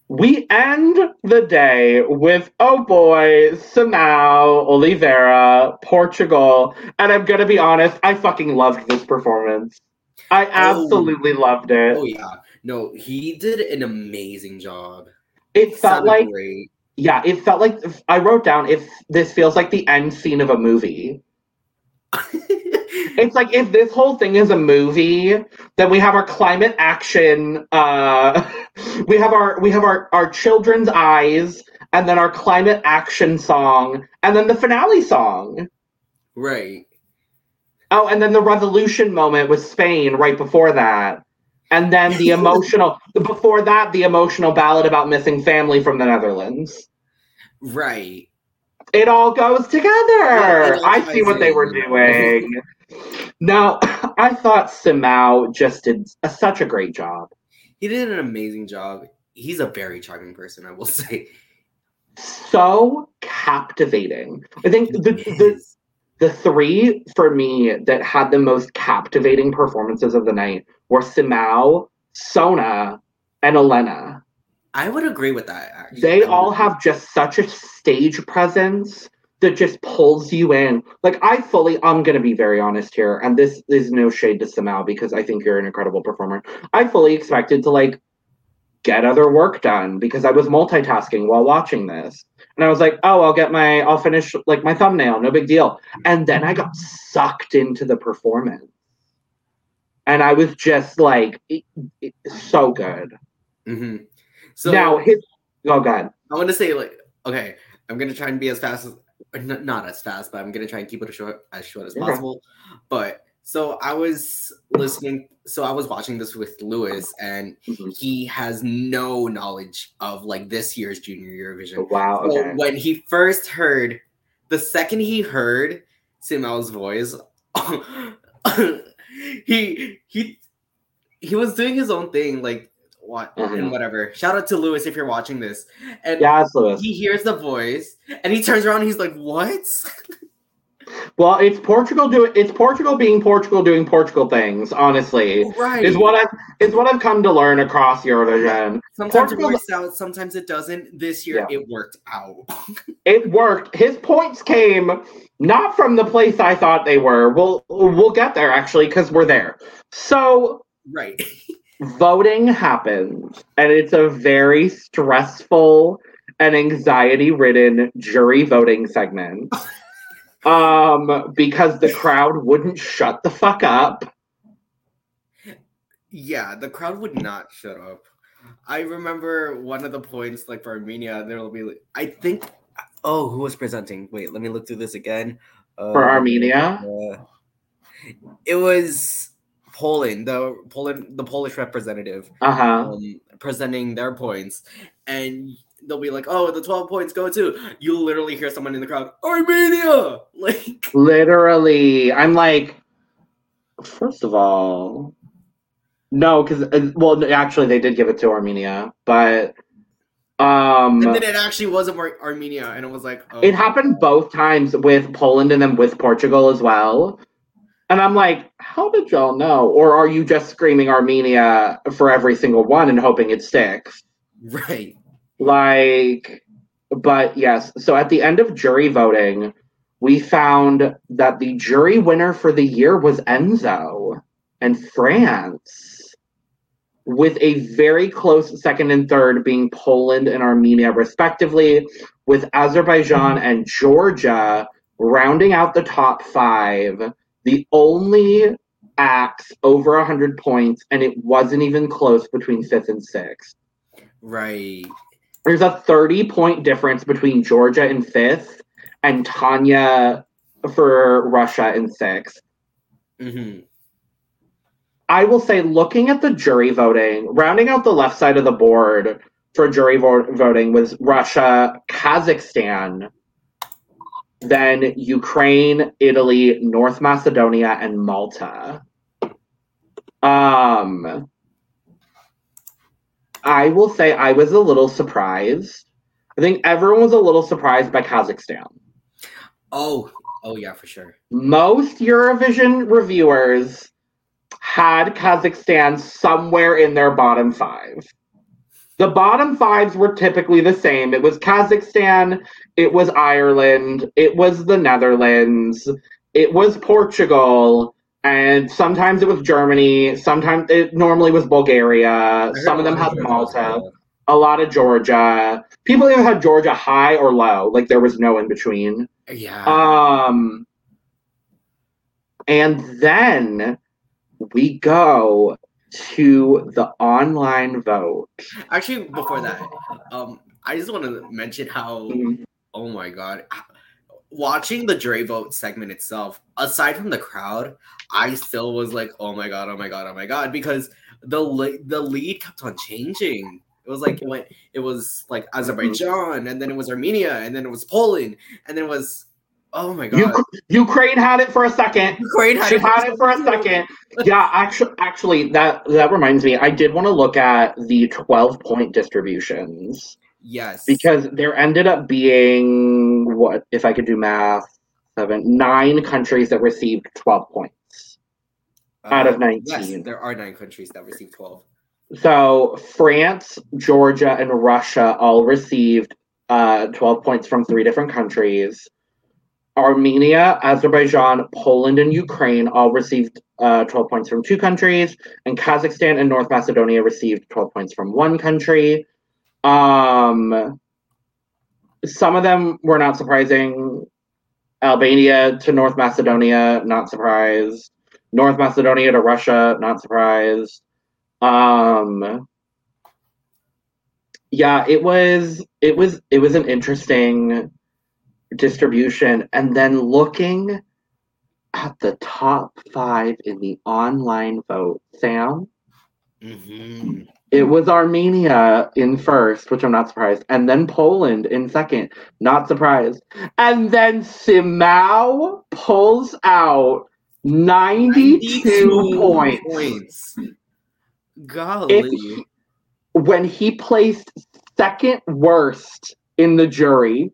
We end the day with oh boy, Simao Oliveira, Portugal, and I'm gonna be honest, I fucking loved this performance. I oh. absolutely loved it. Oh yeah, no, he did an amazing job. it felt like great. Yeah, it felt like I wrote down if this feels like the end scene of a movie. It's like if this whole thing is a movie, then we have our climate action uh we have our we have our our children's eyes and then our climate action song and then the finale song. right. Oh, and then the revolution moment with Spain right before that. And then the emotional before that the emotional ballad about missing family from the Netherlands. Right. it all goes together. Yeah, I see what they were doing. now, I thought Simao just did a, such a great job. He did an amazing job. He's a very charming person, I will say. So captivating. I think the, the the three for me that had the most captivating performances of the night were Simao, Sona, and Elena. I would agree with that. Actually, They all have just such a stage presence that just pulls you in. Like I fully, I'm gonna be very honest here, and this is no shade to Simao because I think you're an incredible performer. I fully expected to like get other work done because I was multitasking while watching this. And I was like, oh, I'll get my, I'll finish like my thumbnail, no big deal. And then I got sucked into the performance. And I was just like, it, it- so good. Mhm. So now, his, oh, God. I want to say like, okay, I'm gonna try and be as fast as n- not as fast, but I'm gonna try and keep it as short as short as Okay. possible. But so I was listening, so I was watching this with Lewis, and Mhm. he has no knowledge of like this year's Junior Eurovision. Wow. So Okay. when he first heard, the second he heard Simao's voice, he he he was doing his own thing, like what Mhm. and whatever. Shout out to Lewis if you're watching this. And Yes, Lewis. he hears the voice and he turns around and he's like, What? Well, it's Portugal doing. It's Portugal being Portugal doing Portugal things. Honestly, right. is what I've is what I've come to learn across Eurovision. sometimes Portugal- it works out, sometimes it doesn't. This year Yeah. it worked out. It worked. His points came not from the place I thought they were. We'll we'll get there actually because we're there. So right. voting happens, and it's a very stressful and anxiety ridden jury voting segment. um, because the crowd wouldn't shut the fuck up. Yeah, the crowd would not shut up. I remember one of the points, like for Armenia, there will be, like, I think, oh, who was presenting? Wait, let me look through this again. For Uh, Armenia? uh, it was Poland, the Poland, the Polish representative, Uh huh. um, presenting their points, and they'll be like, "Oh, the twelve points go to." You'll literally hear someone in the crowd, "Armenia!" Like literally, I'm like, first of all, no, because uh, well, actually, they did give it to Armenia, but um, and then it actually wasn't Ar- Armenia, and it was like, oh. it happened both times with Poland and then with Portugal as well. And I'm like, how did y'all know? Or are you just screaming Armenia for every single one and hoping it sticks? Right. Like, but yes. So at the end of jury voting, we found that the jury winner for the year was Enzo and France, with a very close second and third being Poland and Armenia, respectively, with Azerbaijan mm-hmm. and Georgia rounding out the top five the only acts over 100 points, and it wasn't even close between fifth and sixth. Right. There's a 30 point difference between Georgia in fifth and Tanya for Russia in 6th Mm-hmm. I will say, looking at the jury voting, rounding out the left side of the board for jury vo- voting was Russia, Kazakhstan, then Ukraine, Italy, North Macedonia, and Malta. Um, I will say I was a little surprised. I think everyone was a little surprised by Kazakhstan. Oh, oh yeah, for sure. Most Eurovision reviewers had Kazakhstan somewhere in their bottom five. The bottom fives were typically the same. It was Kazakhstan, it was Ireland, it was the Netherlands, it was Portugal, and sometimes it was Germany, sometimes it normally was Bulgaria, some of them had Malta, a lot of Georgia. People either had Georgia high or low, like there was no in between. Yeah. Um and then we go to the online vote. Actually, before that, um, I just want to mention how, Mhm. oh my god, watching the jury vote segment itself, aside from the crowd, I still was like, oh my god, oh my god, oh my god, because the le- the lead kept on changing. It was like it went, it was like Azerbaijan, and then it was Armenia, and then it was Poland, and then it was, oh my god, Uk- Ukraine had it for a second. Ukraine had She it had it for a second. Yeah, actually, actually, that that reminds me. I did want to look at the twelve point distributions Yes, because there ended up being what, if I could do math, seven, nine countries that received twelve points out of Uh, nineteen. Yes, there are nine countries that received twelve. So France, Georgia, and Russia all received uh, 12 points from three different countries. Armenia, Azerbaijan, Poland, and Ukraine all received uh, 12 points from two countries, and Kazakhstan and North Macedonia received 12 points from one country. Um, some of them were not surprising. Albania to North Macedonia, not surprised. North Macedonia to Russia, not surprised. Um, yeah, it was it was it was an interesting distribution, and then looking at the top five in the online vote, Sam. Mm-hmm. It was Armenia in first, which I'm not surprised, and then Poland in second, not surprised. And then Simao pulls out 92, points. points. Golly. when he placed second worst in the jury.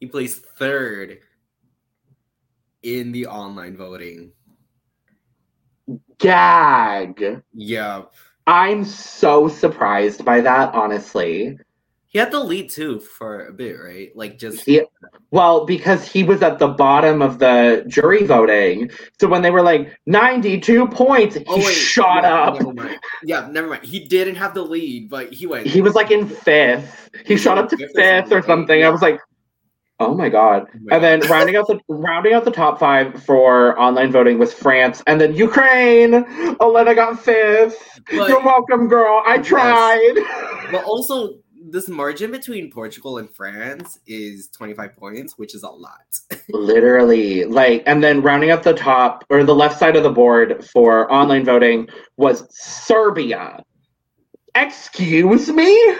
He placed third in the online voting. Gag. Yeah. I'm so surprised by that, honestly. He had the lead too for a bit, right? Like just He, well, because he was at the bottom of the jury voting. So when they were like 92 points, he Oh wait, shot yeah, up. Never mind. Yeah, never mind. He didn't have the lead, but he went. He was like in fifth. He was shot up to fifth or fifth or something, something. I was like, oh my god. Oh my And then rounding out the rounding out the top five for online voting was France and then Ukraine. Elena got fifth. But- You're welcome, girl. I Yes. tried. but also this margin between Portugal and France is 25 points, which is a lot. Literally, like, and then rounding out the top or the left side of the board for online voting was Serbia. Excuse me?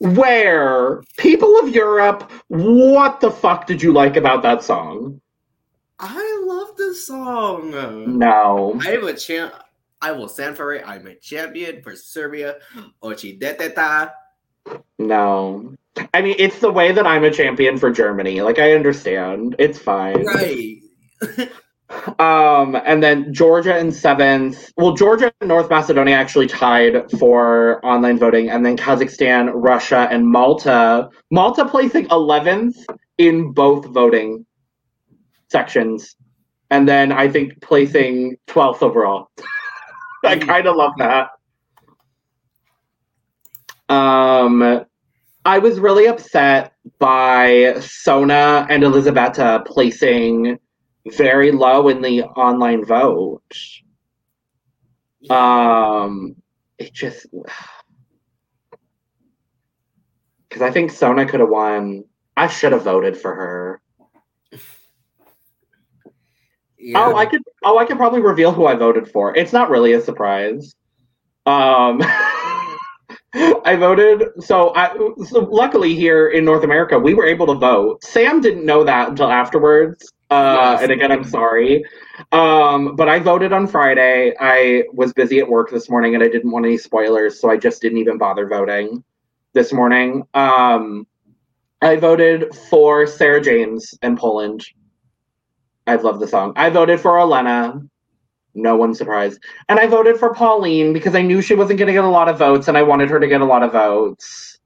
Where? People of Europe, what the fuck did you like about that song? I love this song. No. I am a champ. I will stand for it. I'm a champion for Serbia. Ochi deteta. No. I mean, it's the way that I'm a champion for Germany. Like, I understand. It's fine. Right. Um, and then Georgia in seventh. Well, Georgia and North Macedonia actually tied for online voting, and then Kazakhstan, Russia, and Malta. Malta placing 11th in both voting sections. And then I think placing 12th overall. I kind of love that. Um, I was really upset by Sona and Elisabetta placing very low in the online vote. Um, it just because I think Sona could have won. I should have voted for her. Yeah. Oh, I could. Oh, I could probably reveal who I voted for. It's not really a surprise. Um, I voted. So, I so luckily here in North America, we were able to vote. Sam didn't know that until afterwards. Uh, Yes. and again, I'm sorry. Um, but I voted on Friday. I was busy at work this morning, and I didn't want any spoilers, so I just didn't even bother voting this morning. Um, I voted for Sara James in Poland. I love the song. I voted for Elena. No one's surprised. And I voted for Pauline because I knew she wasn't going to get a lot of votes and I wanted her to get a lot of votes.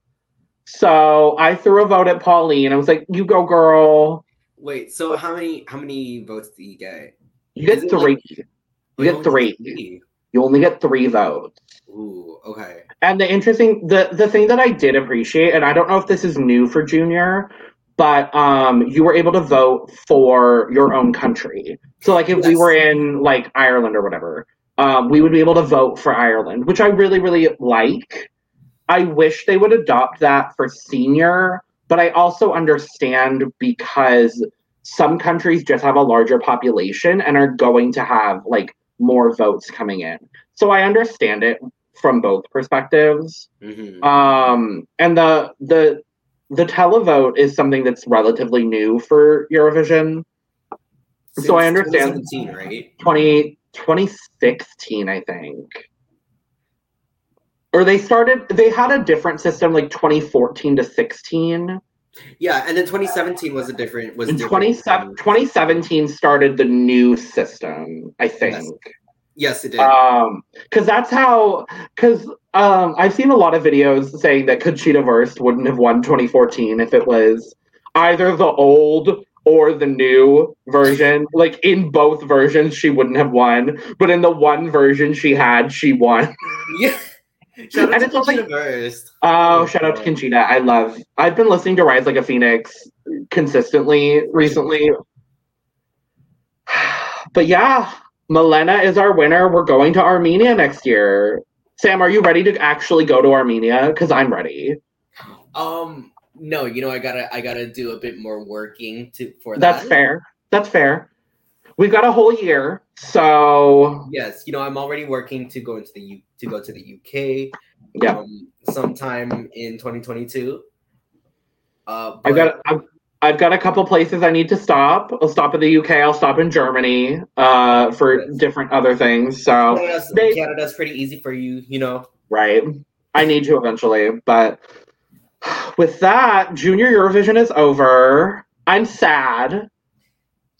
So I threw a vote at Pauline. I was like, you go, girl. Wait. So how many how many votes do you get? You get three. like- you Oh, get three. three. You only get three votes. Ooh. Okay. And the interesting the the thing that I did appreciate, and I don't know if this is new for junior, but um you were able to vote for your own country. So like if we were in like Ireland or whatever, um, we would be able to vote for Ireland, which I really, really like. I wish they would adopt that for senior, but I also understand because some countries just have a larger population and are going to have like more votes coming in. So I understand it from both perspectives. Mhm. Um, and the the the televote is something that's relatively new for Eurovision. so I understand- 2017, right? 20, 2016, I think. Or they started, they had a different system like 2014 to 16. Yeah, and then 2017 was a different was different 27 2017 started the new system, I think. Yes. Yes, it did. Um, because that's how. Because um, I've seen a lot of videos saying that Conchita Wurst wouldn't have won 2014 if it was either the old or the new version. like in both versions, she wouldn't have won, but in the one version she had, she won. yeah. Shout out and to it's also- Conchita Wurst. Oh, shout out to Conchita! I love. I've been listening to Rise Like a Phoenix consistently recently. But yeah, Malena is our winner. We're going to Armenia next year. Sam, are you ready to actually go to Armenia? Because I'm ready. Um, no, you know I gotta I gotta do a bit more working to for That's that. That's fair. That's fair. We've got a whole year, so Yes, you know I'm already working to go into the U- to go to the UK. Yeah. Um, sometime in 2022. Uh, I've got I've, I've got a couple places I need to stop. I'll stop in the UK. I'll stop in Germany uh, for Yes. different other things. So Canada's, they- Canada's pretty easy for you, you know. right? I need to eventually, but with that, Junior Eurovision is over. I'm sad.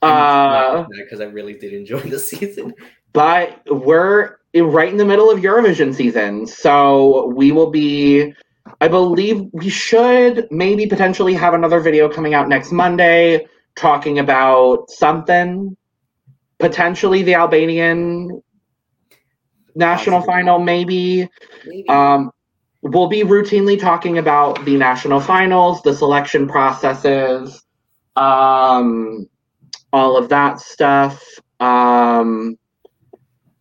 Uh, because I really did enjoy the season. but we're right in the middle of Eurovision season, so we will be. I believe we should maybe potentially have another video coming out next Monday talking about something. Potentially the Albanian national Possibly. final, maybe. Maybe. Um, we'll be routinely talking about the national finals, the selection processes, um, all of that stuff. Um,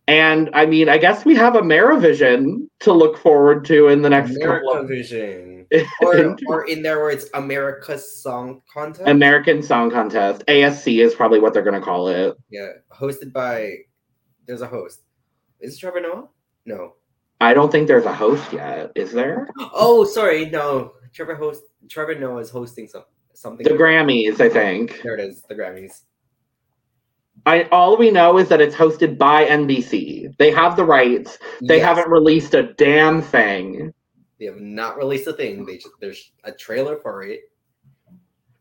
and I mean, I guess we have a Amerivision to look forward to in the next couple America of Vision, or or in their words, America's Song Contest. American Song Contest. ASC is probably what they're going to call it. yeah, hosted by. There's a host. Is it Trevor Noah? No. I don't think there's a host yet. Is there? Oh, sorry, no. Trevor host Trevor Noah is hosting some something. The Grammys, I think. There it is, the Grammys. I all we know is that it's hosted by NBC. They have the rights. They Yes. haven't released a damn thing. They have not released a thing. They just there's a trailer for it.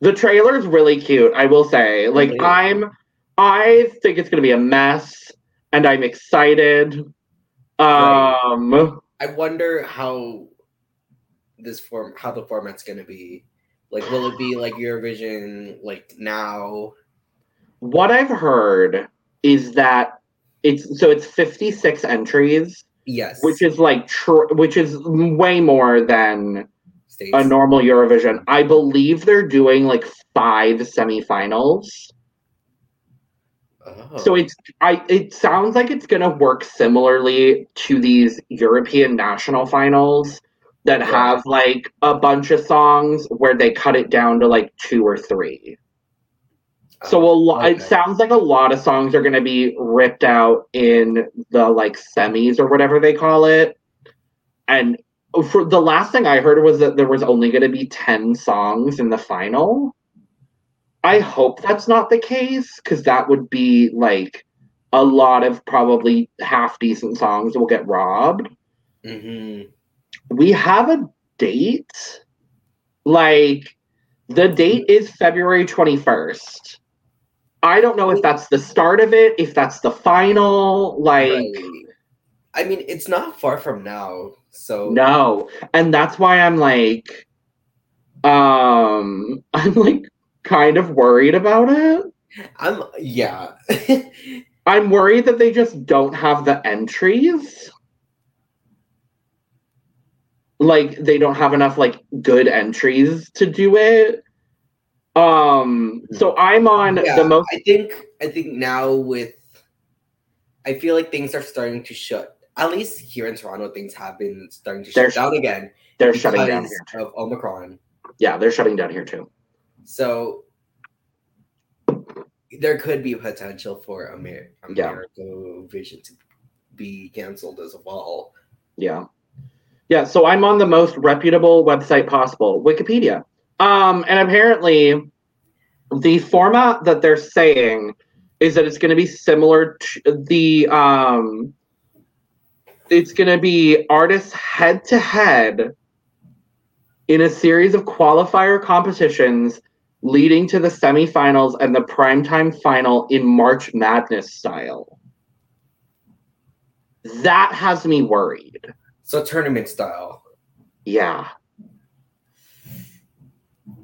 The trailer's really cute, I will say. Like Really? I'm I think it's gonna be a mess and I'm excited. Um I wonder how this form how the format's gonna be. Like will it be like Eurovision like now? What I've heard is that it's so it's 56 entries, Yes. which is like tr- which is way more than States. a normal Eurovision. I believe they're doing like five semifinals. Oh. So it's I it sounds like it's gonna work similarly to these European national finals that Right. have like a bunch of songs where they cut it down to like two or three. So a lot it sounds like a lot of songs are gonna be ripped out in the like semis or whatever they call it. And for the last thing I heard was that there was only gonna be ten songs in the final. I hope that's not the case because that would be like a lot of probably half decent songs will get robbed. Mhm. We have a date. Like the date is February 21st. I don't know if that's the start of it, if that's the final. Like, Right. I mean, it's not far from now. So no. And that's why I'm like, um, I'm like kind of worried about it. I'm yeah. I'm worried that they just don't have the entries. Like they don't have enough like good entries to do it. Um so I'm on yeah, the most I think I think now with I feel like things are starting to shut. At least here in Toronto, things have been starting to They're shut down again they're shutting down because here. of Omicron. Yeah, they're shutting down here too. So there could be potential for Amer- Yeah. America Vision to be canceled as well. Yeah. Yeah, so I'm on the most reputable website possible, Wikipedia. Um, and apparently the format that they're saying is that it's going to be similar to the um it's going to be artists head to head in a series of qualifier competitions leading to the semifinals and the primetime final in March Madness style. That has me worried. So tournament style. Yeah.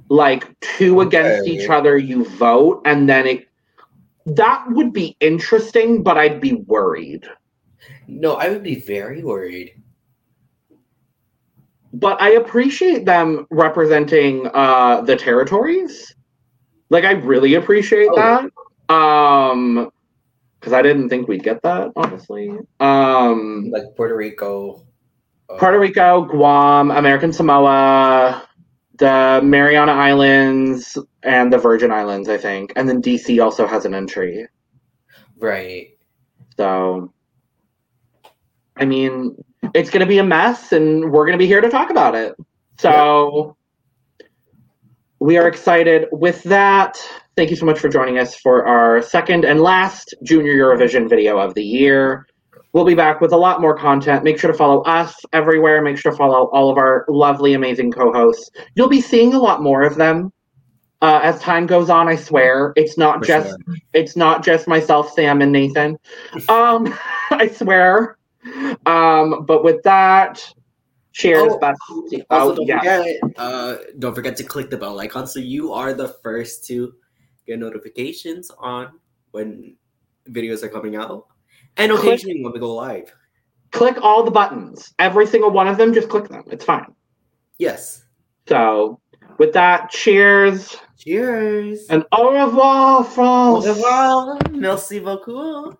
Like two against each other, you vote, and then it. That would be interesting, but I'd be worried. No, I would be very worried. But I appreciate them representing uh, the territories. Like I really appreciate Oh. that. Um, because I didn't think we'd get that, honestly. Um, Like Puerto Rico. uh, Puerto Rico, Guam, American Samoa, the Mariana Islands, and the Virgin Islands, I think. And then DC also has an entry. Right. So, I mean, it's going to be a mess, and we're going to be here to talk about it. So, we are excited. With that, thank you so much for joining us for our second and last Junior Eurovision video of the year. We'll be back with a lot more content. Make sure to follow us everywhere. Make sure to follow all of our lovely, amazing co hosts. You'll be seeing a lot more of them. Uh, as time goes on, I swear it's not For just sure. it's not just myself, Sam, and Nathan. Um, I swear. Um, but with that, cheers. Oh, best- Also, oh, don't yeah. forget, uh, don't forget to click the bell icon so you are the first to get notifications on when videos are coming out, and occasionally when we go live. Click all the buttons. Every single one of them, just click them. It's fine. Yes. So, with that, cheers Cheers. and au revoir, Au France. revoir. Merci beaucoup.